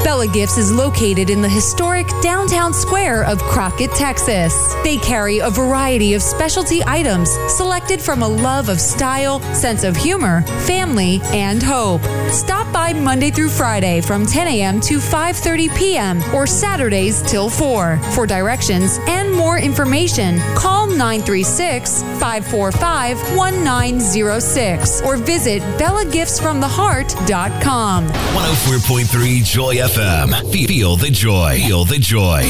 Speaker 6: Bella Gifts is located in the historic downtown square of Crockett, Texas. They carry a variety of specialty items selected from a love of style, sense of humor, family, and hope. Stop by Monday through Friday from 10 a.m. to 5:30 p.m. or Saturdays till 4. For directions and more information, call 936-545-1906 or visit bellagiftsfromtheheart.com.
Speaker 9: 104.3 Joy FM. Feel the joy. Feel the joy.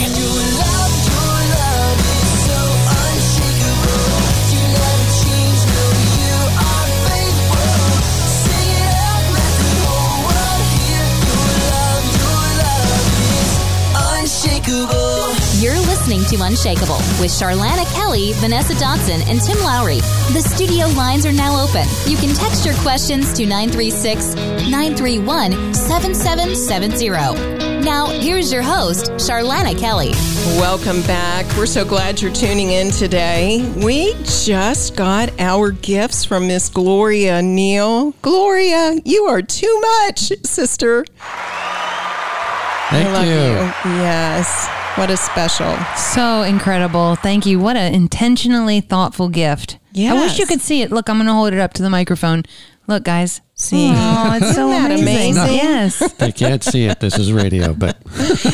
Speaker 1: To Unshakable with Charlana Kelly, Vanessa Dodson, and Tim Lowry. The studio lines are now open. You can text your questions to 936 931 7770. Now, here's your host, Charlana Kelly.
Speaker 2: Welcome back. We're so glad you're tuning in today. We just got our gifts from Miss Gloria Neal. Gloria, you are too much, sister.
Speaker 4: Thank
Speaker 2: I love
Speaker 4: you.
Speaker 2: you. Yes. What a special.
Speaker 3: So incredible. Thank you. What an intentionally thoughtful gift. I wish you could see it. Look, I'm going to hold it up to the microphone. Look, guys. See? Oh, it's so
Speaker 2: Isn't that
Speaker 3: amazing.
Speaker 2: amazing?
Speaker 3: Yes.
Speaker 4: They can't see it. This is radio, but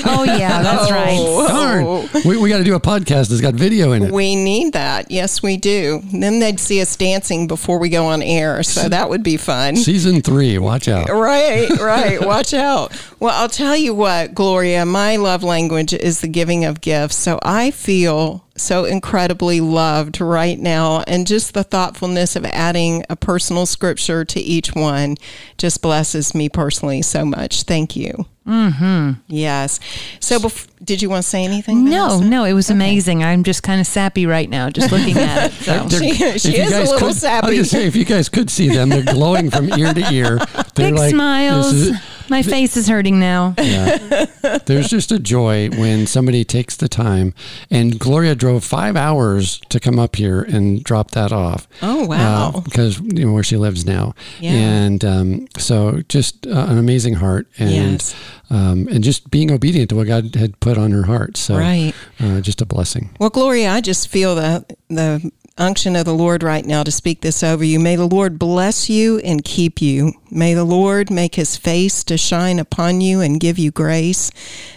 Speaker 3: Oh, yeah, that's oh. right.
Speaker 2: Oh.
Speaker 4: darn, we, we got to do a podcast that's got video in it.
Speaker 2: We need that. Yes, we do. Then they'd see us dancing before we go on air. So that would be fun.
Speaker 4: Season three, watch out.
Speaker 2: Right, right. Watch out. Well, I'll tell you what, Gloria, my love language is the giving of gifts. So I feel so incredibly loved right now. And just the thoughtfulness of adding a personal scripture to each one just blesses me personally so much. Thank you. Mm-hmm. Yes. So, bef- did you want to say anything?
Speaker 3: No,
Speaker 2: Vanessa?
Speaker 3: no, it was amazing. I'm just kind of sappy right now just looking at it. So.
Speaker 2: She- she is a little
Speaker 4: could- I
Speaker 2: sappy.
Speaker 4: was gonna say, if you guys could see them, they're glowing from ear to ear. They're
Speaker 3: Big smiles.
Speaker 4: This is,
Speaker 3: My face is hurting now.
Speaker 4: Yeah. There's just a joy when somebody takes the time. And Gloria drove five hours to come up here and drop that off.
Speaker 2: Oh, wow.
Speaker 4: Because you know where she lives now,
Speaker 2: Yeah.
Speaker 4: and um, so just uh, an amazing heart, and
Speaker 2: Yes.
Speaker 4: um, and just being obedient to what God had put on her heart. So
Speaker 2: Right.
Speaker 4: uh, just a blessing.
Speaker 2: Well, Gloria, I just feel the the unction of the Lord right now to speak this over you. May the Lord bless you and keep you. May the Lord make his face to shine upon you and give you grace.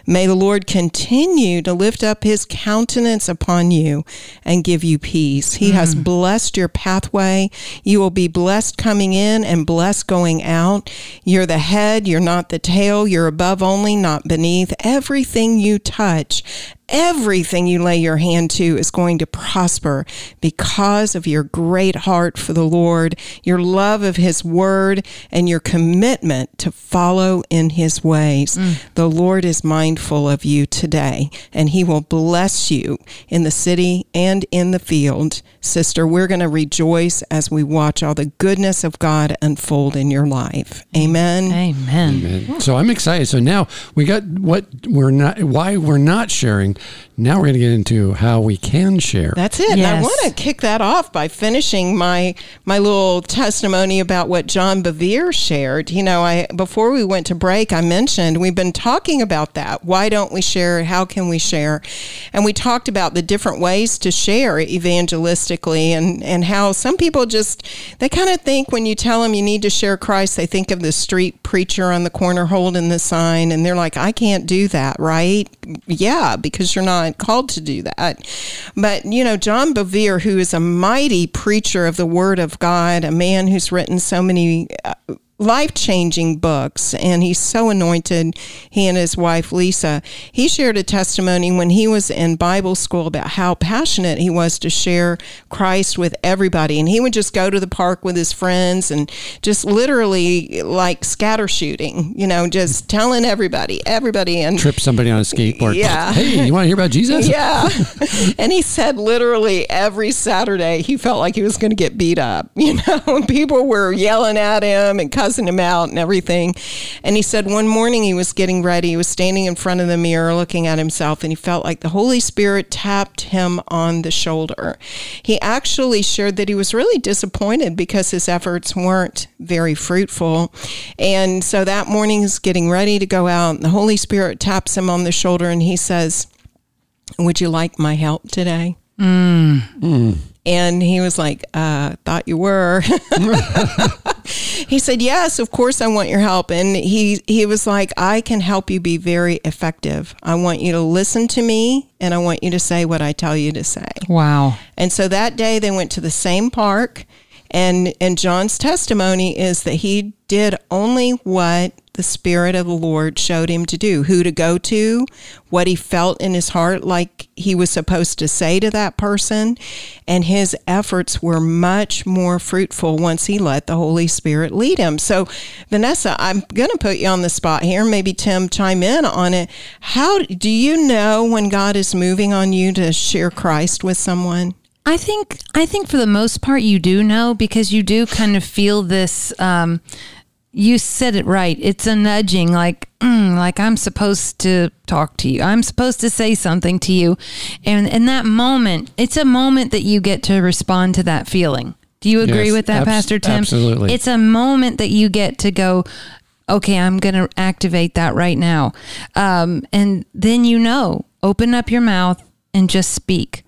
Speaker 2: May the Lord continue to lift up his countenance upon you and give you peace. He has mm. blessed your pathway. You will be blessed coming in and blessed going out. You're the head, you're not the tail. You're above only, not beneath. Everything you touch Everything you lay your hand to is going to prosper because of your great heart for the Lord, your love of His Word, and your commitment to follow in His ways. Mm. The Lord is mindful of you today, and He will bless you in the city and in the field. Sister, we're going to rejoice as we watch all the goodness of God unfold in your life. Amen.
Speaker 3: Amen.
Speaker 4: Amen. So I'm excited. So now we got what we're not, why we're not sharing. Now we're going to get into how we can share.
Speaker 2: That's it. And I want to kick that off by finishing my my little testimony about what John Bevere shared. You know, I before we went to break, I mentioned we've been talking about that. Why don't we share? How can we share? And we talked about the different ways to share evangelistically and and how some people just they kind of think when you tell them you need to share Christ, they think of the street preacher on the corner holding the sign and they're like, I can't do that, right? Yeah, because you're not called to do that. But, you know, John Bevere, who is a mighty preacher of the Word of God, a man who's written so many. Uh, Life changing books, and he's so anointed. He and his wife Lisa. He shared a testimony when he was in Bible school about how passionate he was to share Christ with everybody. And he would just go to the park with his friends and just literally like scatter shooting, you know, just telling everybody, everybody. And
Speaker 4: Trip somebody on a skateboard.
Speaker 2: Yeah.
Speaker 4: Hey, you want to hear about Jesus?
Speaker 2: yeah. and he said literally every Saturday he felt like he was going to get beat up. You know, people were yelling at him and cussing him out and everything. And he said one morning he was getting ready. He was standing in front of the mirror looking at himself and he felt like the Holy Spirit tapped him on the shoulder. He actually shared that he was really disappointed because his efforts weren't very fruitful. And so that morning he's getting ready to go out and the Holy Spirit taps him on the shoulder and he says, would you like my help today? Mm. Mm. And he was like, uh, thought you were. he said, yes, of course I want your help. And he, he was like, I can help you be very effective. I want you to listen to me and I want you to say what I tell you to say.
Speaker 3: Wow.
Speaker 2: And so that day they went to the same park and and John's testimony is that he did only what the spirit of the Lord showed him to do, who to go to, what he felt in his heart like he was supposed to say to that person, and his efforts were much more fruitful once he let the Holy Spirit lead him. So, Vanessa, I'm going to put you on the spot here. Maybe Tim chime in on it. How do you know when God is moving on you to share Christ with someone?
Speaker 3: I think I think for the most part you do know because you do kind of feel this. Um, you said it right. It's a nudging, like mm, like I'm supposed to talk to you. I'm supposed to say something to you, and in that moment, it's a moment that you get to respond to that feeling. Do you agree
Speaker 4: Yes,
Speaker 3: with that,
Speaker 4: abs-
Speaker 3: Pastor Tim?
Speaker 4: absolutely.
Speaker 3: It's a moment that you get to go. Okay, I'm going to activate that right now, um, and then you know, open up your mouth and just speak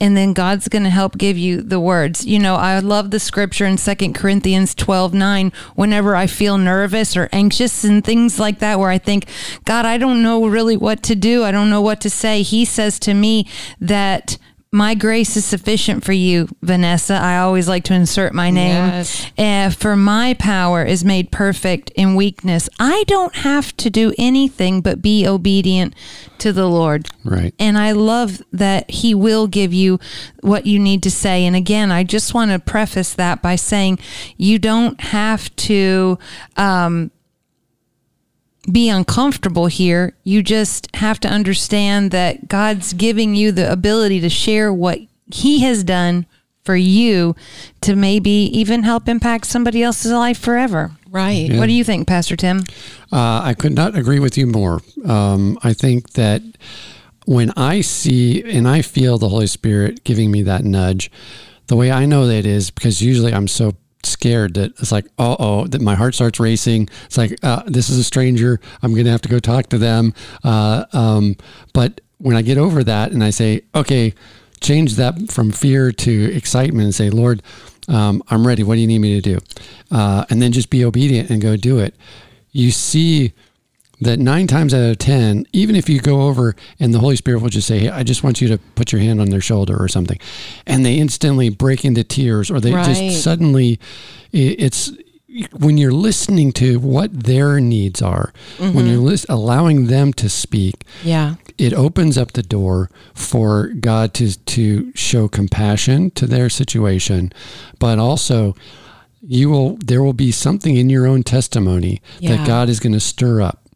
Speaker 3: and then God's going to help give you the words. You know, I love the scripture in Second Corinthians 12 9. Whenever I feel nervous or anxious and things like that, where I think, God, I don't know really what to do, I don't know what to say, He says to me that. My grace is sufficient for you, Vanessa. I always like to insert my name.
Speaker 2: Yes.
Speaker 3: Uh, for my power is made perfect in weakness. I don't have to do anything but be obedient to the Lord.
Speaker 4: Right.
Speaker 3: And I love that he will give you what you need to say. And again, I just want to preface that by saying you don't have to um, be uncomfortable here. You just have to understand that God's giving you the ability to share what he has done for you to maybe even help impact somebody else's life forever.
Speaker 2: Right.
Speaker 3: What do you think, Pastor Tim?
Speaker 4: Uh, I could not agree with you more. Um, I think that when I see and I feel the Holy Spirit giving me that nudge, the way I know that is because usually I'm so scared that it's like, oh, oh, that my heart starts racing. It's like, uh, this is a stranger. I'm going to have to go talk to them. Uh, um, but when I get over that and I say, okay, change that from fear to excitement and say, Lord, um, I'm ready. What do you need me to do? Uh, and then just be obedient and go do it. You see that nine times out of 10, even if you go over and the Holy Spirit will just say, Hey, I just want you to put your hand on their shoulder or something. And they instantly break into tears or they
Speaker 2: Right.
Speaker 4: just suddenly, it's when you're listening to what their needs are, when mm-hmm. you're lis- allowing them to speak,
Speaker 2: Yeah.
Speaker 4: it opens up the door for God to to show compassion to their situation, but also you will there will be something in your own testimony
Speaker 2: Yeah.
Speaker 4: that God is going to stir up,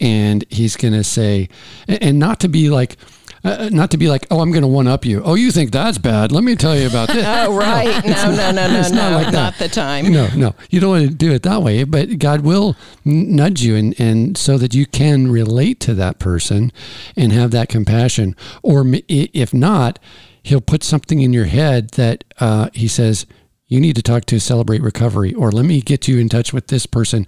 Speaker 4: and He's going to say, and not to be like. Uh, not to be like, oh, I'm going to one up you. Oh, you think that's bad? Let me tell you about this.
Speaker 2: Oh, right. No, no, no, no,
Speaker 4: It's not
Speaker 2: no.
Speaker 4: like.
Speaker 2: Not the time.
Speaker 4: No, no, you don't want to do it that way. But God will nudge you, and and so that you can relate to that person and have that compassion. Or if not, He'll put something in your head that uh, He says you need to talk to Celebrate Recovery, or let me get you in touch with this person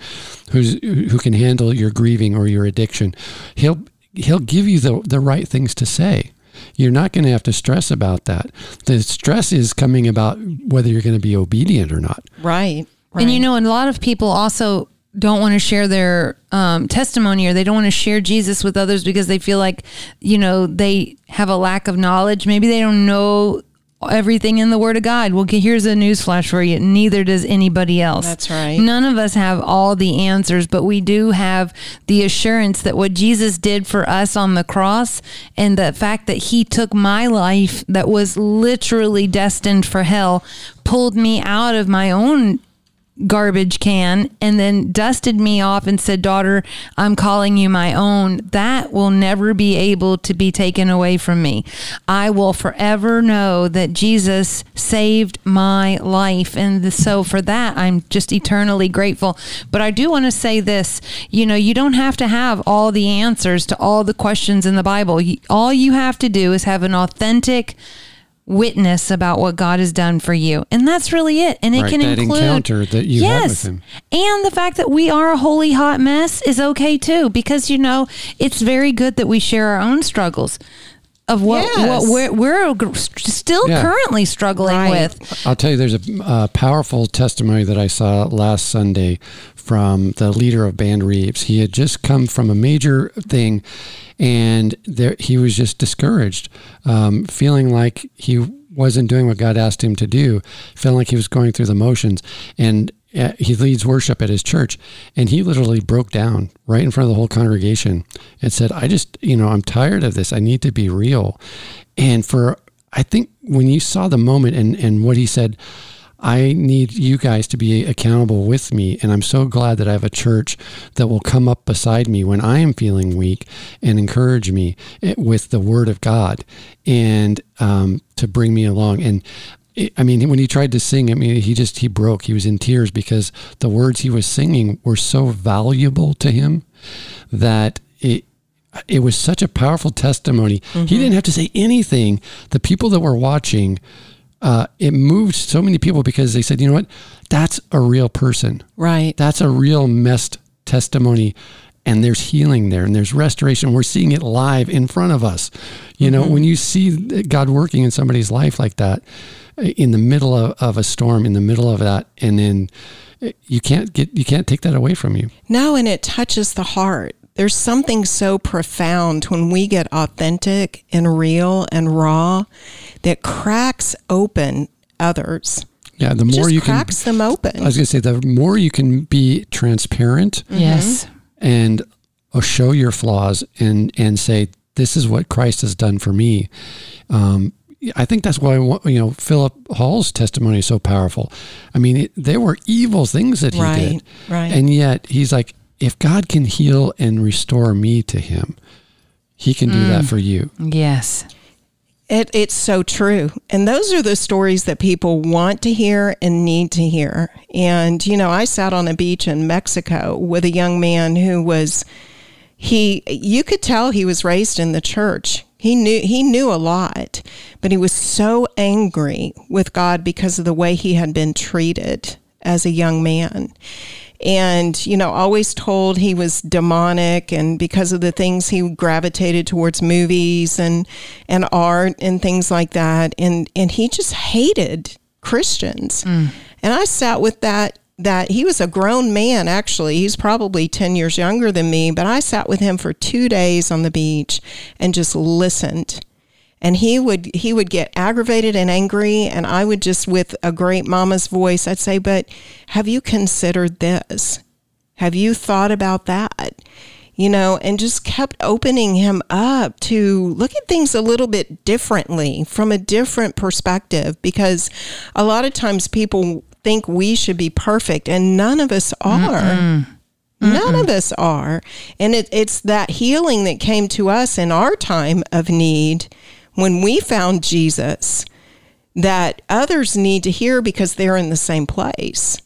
Speaker 4: who's who can handle your grieving or your addiction. He'll He'll give you the the right things to say. You're not going to have to stress about that. The stress is coming about whether you're going to be obedient or not.
Speaker 2: Right. right.
Speaker 3: And you know, and a lot of people also don't want to share their um, testimony or they don't want to share Jesus with others because they feel like, you know, they have a lack of knowledge. Maybe they don't know everything in the Word of God. Well, here's a news flash for you. Neither does anybody else.
Speaker 2: That's right.
Speaker 3: None of us have all the answers, but we do have the assurance that what Jesus did for us on the cross and the fact that he took my life that was literally destined for hell, pulled me out of my own garbage can and then dusted me off and said, Daughter, I'm calling you my own, that will never be able to be taken away from me. I will forever know that Jesus saved my life. And so for that, I'm just eternally grateful. But I do want to say this you know, you don't have to have all the answers to all the questions in the Bible. All you have to do is have an authentic, witness about what God has done for you. And that's really it. And it
Speaker 4: Right,
Speaker 3: can
Speaker 4: that
Speaker 3: include
Speaker 4: encounter that you had with him.
Speaker 3: And the fact that we are a holy hot mess is okay too because you know, it's very good that we share our own struggles of what
Speaker 2: Yes.
Speaker 3: what we're, we're still
Speaker 4: Yeah.
Speaker 3: currently struggling
Speaker 2: Right.
Speaker 3: with.
Speaker 4: I'll tell you, there's a uh, powerful testimony that I saw last Sunday from the leader of Band Reeves. He had just come from a major thing, and there he was just discouraged, um, feeling like he wasn't doing what God asked him to do, feeling like he was going through the motions, and. uh, He leads worship at his church, and he literally broke down right in front of the whole congregation and said, "I just, you know, I'm tired of this. I need to be real." And for I think when you saw the moment and, and what he said, I need you guys to be accountable with me. And I'm so glad that I have a church that will come up beside me when I am feeling weak and encourage me eh, with the word of God and um, to bring me along. And I mean, when he tried to sing, I mean, he just, he broke. He was in tears because the words he was singing were so valuable to him that it, it was such a powerful testimony. He didn't have to say anything. The people that were watching, uh, it moved so many people because they said, you know what? That's a real person.
Speaker 2: Right.
Speaker 4: That's a real messed testimony. And there's healing there and there's restoration. We're seeing it live in front of us. You know, when you see God working in somebody's life like that, in the middle of, of a storm, in the middle of that, and then eh, you can't get, you can't take that away from you.
Speaker 2: No, and it touches the heart. There's something so profound when we get authentic and real and raw that cracks open others.
Speaker 4: Yeah. The more
Speaker 2: Just
Speaker 4: you can,
Speaker 2: cracks them open.
Speaker 4: I was going to say, the more you can be transparent
Speaker 3: Yes.
Speaker 4: and uh, show your flaws and and say this is what Christ has done for me. Um, I think that's why you know Philip Hall's testimony is so powerful. I mean, it, there were evil things that he
Speaker 2: Right,
Speaker 4: did,
Speaker 2: right.
Speaker 4: and yet he's like, if God can heal and restore me to Him, He can do that mm. for you.
Speaker 3: Yes.
Speaker 2: It, it's so true. And those are the stories that people want to hear and need to hear. And, you know, I sat on a beach in Mexico with a young man who was, he, you could tell he was raised in the church. He knew, he knew a lot, but he was so angry with God because of the way he had been treated as a young man and you know always told he was demonic and because of the things he gravitated towards movies and and art and things like that. And and he just hated Christians. Mm. and I sat with that that he was a grown man actually. He's probably 10 years younger than me but I sat with him for 2 days on the beach and just listened and he would he would get aggravated and angry and i would just with a great mama's voice i'd say but have you considered this have you thought about that you know and just kept opening him up to look at things a little bit differently from a different perspective because a lot of times people think we should be perfect and none of us are Mm-mm. None of us are. And it, it's that healing that came to us in our time of need when we found Jesus that others need to hear because they're in the same place.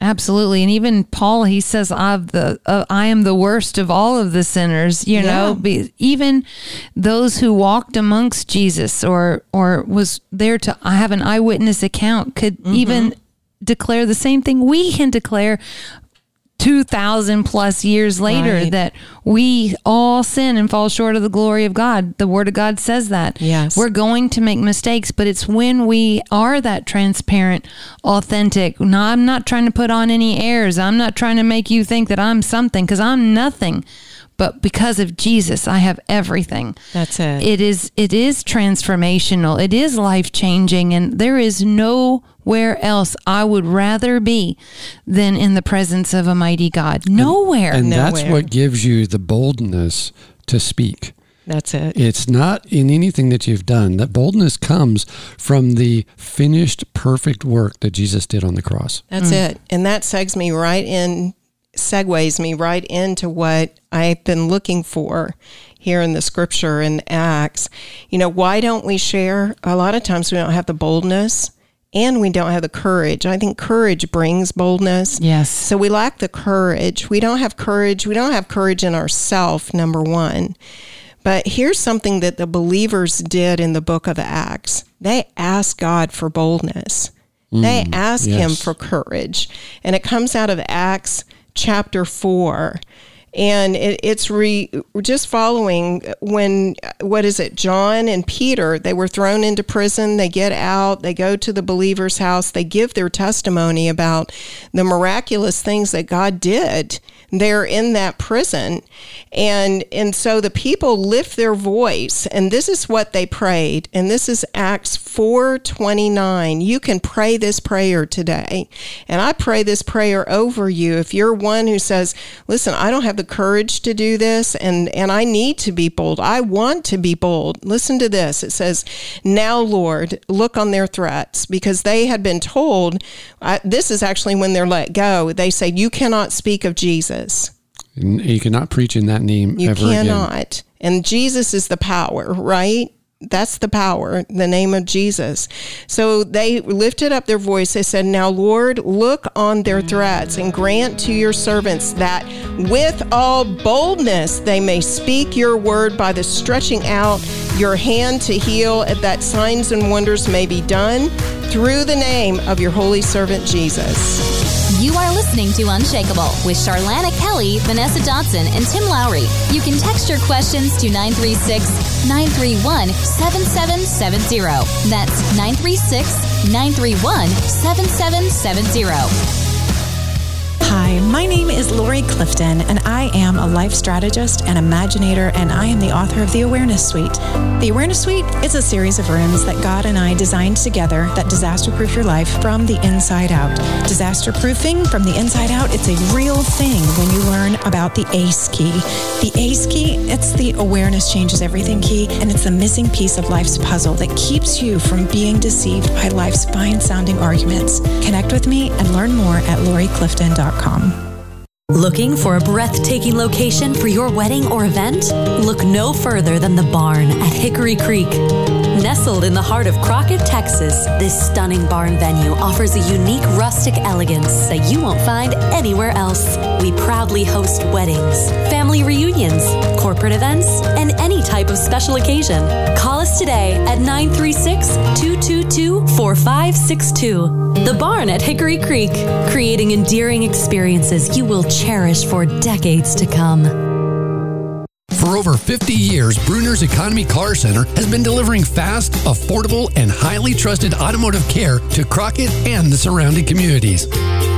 Speaker 3: Absolutely, and even Paul, he says, "I've the uh, I am the worst of all of the sinners." You yeah. know, Be, even those who walked amongst Jesus or or was there to I have an eyewitness account could mm-hmm. even declare the same thing we can declare 2000 plus years later right. that we all sin and fall short of the glory of God. The word of God says that.
Speaker 2: Yes.
Speaker 3: We're going to make mistakes, but it's when we are that transparent, authentic. No, I'm not trying to put on any airs. I'm not trying to make you think that I'm something because I'm nothing. But because of Jesus, I have everything.
Speaker 2: That's it.
Speaker 3: It is it is transformational. It is life-changing and there is no where else I would rather be than in the presence of a mighty God. Nowhere.
Speaker 4: And, and
Speaker 3: Nowhere.
Speaker 4: that's what gives you the boldness to speak.
Speaker 2: That's it.
Speaker 4: It's not in anything that you've done. That boldness comes from the finished, perfect work that Jesus did on the cross.
Speaker 2: That's mm. it. And that segs me right in, segues me right into what I've been looking for here in the scripture in Acts. You know, why don't we share? A lot of times we don't have the boldness and we don't have the courage. I think courage brings boldness.
Speaker 3: Yes.
Speaker 2: So we lack the courage. We don't have courage. We don't have courage in ourself, number one. But here's something that the believers did in the book of Acts they asked God for boldness, mm, they asked yes. Him for courage. And it comes out of Acts chapter 4 and it, it's re, just following when what is it john and peter they were thrown into prison. They get out. They go to the believer's house. They give their testimony about the miraculous things that god did there in that prison and and so the people lift their voice and this is what they prayed and this is acts 429 you can pray this prayer today and i pray this prayer over you if you're one who says listen i don't have the courage to do this and and I need to be bold. I want to be bold. Listen to this. It says, "Now, Lord, look on their threats because they had been told I, this is actually when they're let go. They say you cannot speak of Jesus.
Speaker 4: You cannot preach in that name
Speaker 2: you cannot.
Speaker 4: Again.
Speaker 2: And Jesus is the power, right? that's the power, the name of Jesus. So they lifted up their voice. They said, Now, Lord, look on their threats and grant to your servants that with all boldness they may speak your word by the stretching out your hand to heal, that signs and wonders may be done through the name of your holy servant Jesus.
Speaker 1: You are listening to Unshakable with Charlana Kelly, Vanessa Dotson, and Tim Lowry. You can text your questions to 936 931 7770. That's 936 931 7770.
Speaker 7: Hi, my name is Lori Clifton, and I am a life strategist and imaginator, and I am the author of The Awareness Suite. The Awareness Suite is a series of rooms that God and I designed together that disaster proof your life from the inside out. Disaster proofing from the inside out, it's a real thing when you learn about the ACE key. The ACE key, it's the awareness changes everything key, and it's the missing piece of life's puzzle that keeps you from being deceived by life's fine sounding arguments. Connect with me and learn more at loriclifton.com.
Speaker 8: Looking for a breathtaking location for your wedding or event? Look no further than the barn at Hickory Creek. Nestled in the heart of Crockett, Texas, this stunning barn venue offers a unique rustic elegance that you won't find anywhere else. We proudly host weddings, family reunions, corporate events, and any type of special occasion. Call us today at 936 222 4562. The Barn at Hickory Creek, creating endearing experiences you will cherish for decades to come.
Speaker 10: For over 50 years, Bruner's Economy Car Center has been delivering fast, affordable, and highly trusted automotive care to Crockett and the surrounding communities.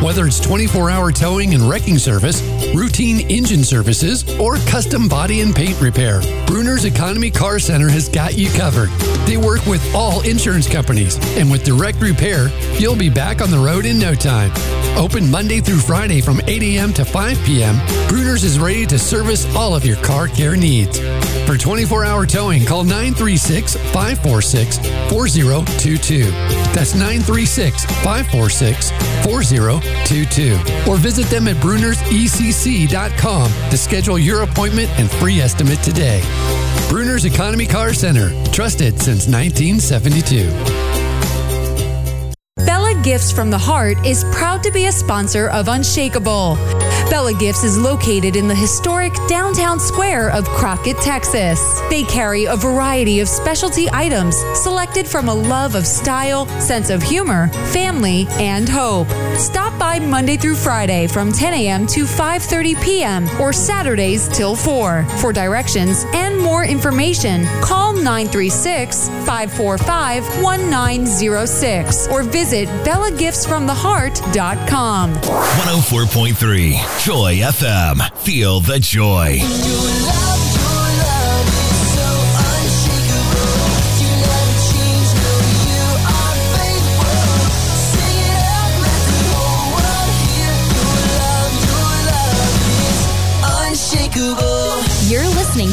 Speaker 10: Whether it's 24 hour towing and wrecking service, routine engine services, or custom body and paint repair, Bruner's Economy Car Center has got you covered. They work with all insurance companies, and with direct repair, you'll be back on the road in no time. Open Monday through Friday from 8 a.m. to 5 p.m., Bruner's is ready to service all of your car care needs. For 24 hour towing, call 936 546 4022. That's 936 546 4022. Or visit them at brunersecc.com to schedule your appointment and free estimate today. Bruner's Economy Car Center, trusted since 1972.
Speaker 6: Bella Gifts from the Heart is proud to be a sponsor of Unshakable. Bella Gifts is located in the historic downtown square of Crockett, Texas. They carry a variety of specialty items selected from a love of style, sense of humor, family, and hope. Stop by Monday through Friday from 10 a.m. to 5:30 p.m. or Saturdays till 4. For directions and more information, call 936-545-1906 or visit bellagiftsfromtheheart.com.
Speaker 9: 104.3 Joy FM. Feel the joy.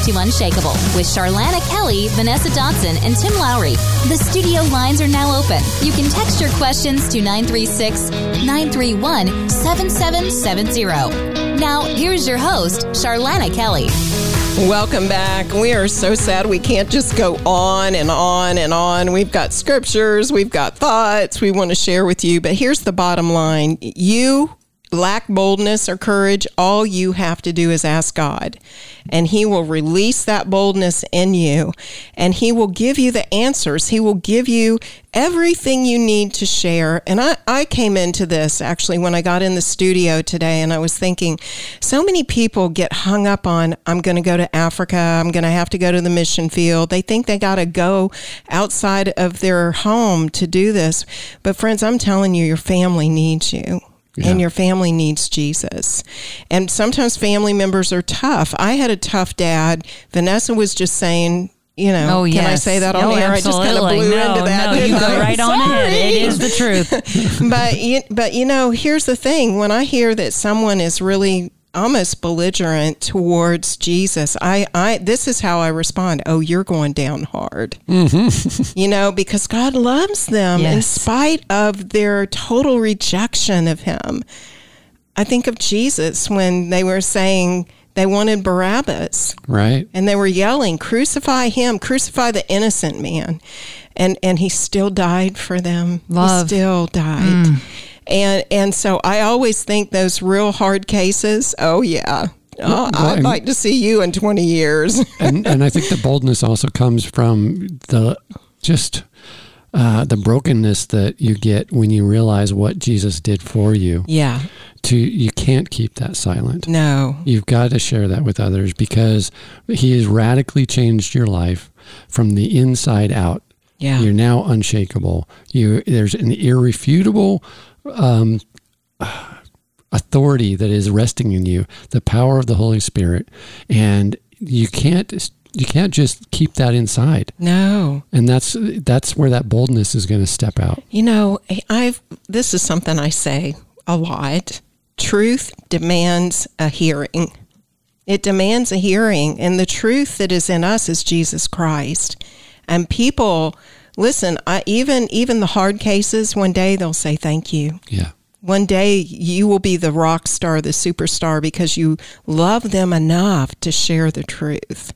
Speaker 1: To Unshakable with Charlana Kelly, Vanessa Dodson, and Tim Lowry. The studio lines are now open. You can text your questions to 936 931 7770. Now, here's your host, Charlana Kelly.
Speaker 2: Welcome back. We are so sad we can't just go on and on and on. We've got scriptures, we've got thoughts we want to share with you, but here's the bottom line. You lack boldness or courage, all you have to do is ask God, and He will release that boldness in you, and He will give you the answers. He will give you everything you need to share. And I, I came into this actually when I got in the studio today, and I was thinking, so many people get hung up on, I'm going to go to Africa, I'm going to have to go to the mission field. They think they got to go outside of their home to do this. But, friends, I'm telling you, your family needs you and your family needs Jesus. And sometimes family members are tough. I had a tough dad. Vanessa was just saying, you know,
Speaker 3: Oh,
Speaker 2: can I say that on
Speaker 3: Oh,
Speaker 2: air? I just kind of blew
Speaker 3: No,
Speaker 2: into that.
Speaker 3: no, you go
Speaker 2: I?
Speaker 3: right on ahead. It
Speaker 2: Sorry.
Speaker 3: the truth.
Speaker 2: but you, but you know, here's the thing: when I hear that someone is really almost belligerent towards Jesus, I, I this is how I respond. Oh, you're going down hard, mm-hmm. you know, because God loves them in spite of their total rejection of Him. I think of Jesus when they were saying they wanted Barabbas
Speaker 4: Right.
Speaker 2: and they were yelling, "Crucify him! Crucify the innocent man!" And and he still died for them.
Speaker 3: Love.
Speaker 2: He still died. Mm. And and so I always think those real hard cases. Oh yeah, oh, I'd like to see you in twenty years.
Speaker 4: and and I think the boldness also comes from the just uh, the brokenness that you get when you realize what Jesus did for you.
Speaker 2: yeah.
Speaker 4: To you can't keep that silent.
Speaker 2: No.
Speaker 4: You've got to share that with others because He has radically changed your life from the inside out.
Speaker 2: Yeah.
Speaker 4: You're now unshakable. You there's an irrefutable um, authority that is resting in you, the power of the Holy Spirit, and you can't you can't just keep that inside.
Speaker 2: No.
Speaker 4: And that's that's where that boldness is going to step out.
Speaker 2: You know, I've this is something I say a lot. Truth demands a hearing. It demands a hearing, and the truth that is in us is Jesus Christ. And people, listen, I, even even the hard cases, one day they'll say thank you.
Speaker 4: Yeah.
Speaker 2: One day you will be the rock star, the superstar, because you love them enough to share the truth.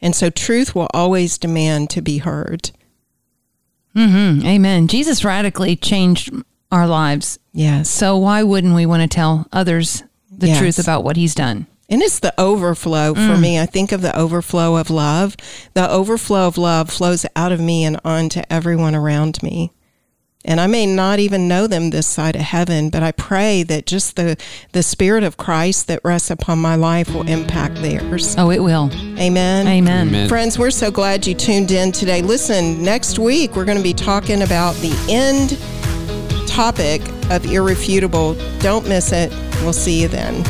Speaker 2: And so truth will always demand to be heard.
Speaker 3: Mm-hmm. Amen. Jesus radically changed our lives.
Speaker 2: Yes.
Speaker 3: So why wouldn't we want to tell others the
Speaker 2: Yes.
Speaker 3: truth about what he's done?
Speaker 2: And it's the overflow for mm. me. I think of the overflow of love. The overflow of love flows out of me and onto everyone around me. And I may not even know them this side of heaven, but I pray that just the, the Spirit of Christ that rests upon my life will impact theirs.
Speaker 3: Oh, it will.
Speaker 2: Amen.
Speaker 3: Amen.
Speaker 4: Amen.
Speaker 2: Friends, we're so glad you tuned in today. Listen, next week we're going to be talking about the end topic of Irrefutable. Don't miss it. We'll see you then.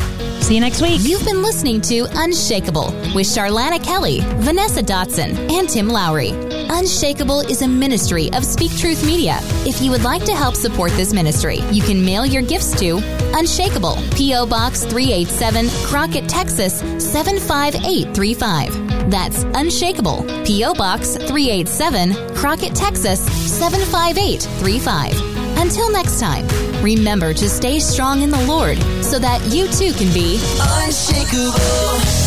Speaker 3: See you next week.
Speaker 1: You've been listening to Unshakable with Charlana Kelly, Vanessa Dotson, and Tim Lowry. Unshakable is a ministry of Speak Truth Media. If you would like to help support this ministry, you can mail your gifts to Unshakable, P.O. Box 387, Crockett, Texas 75835. That's Unshakable, P.O. Box 387, Crockett, Texas 75835. Until next time, remember to stay strong in the Lord so that you too can be
Speaker 11: Unshakable.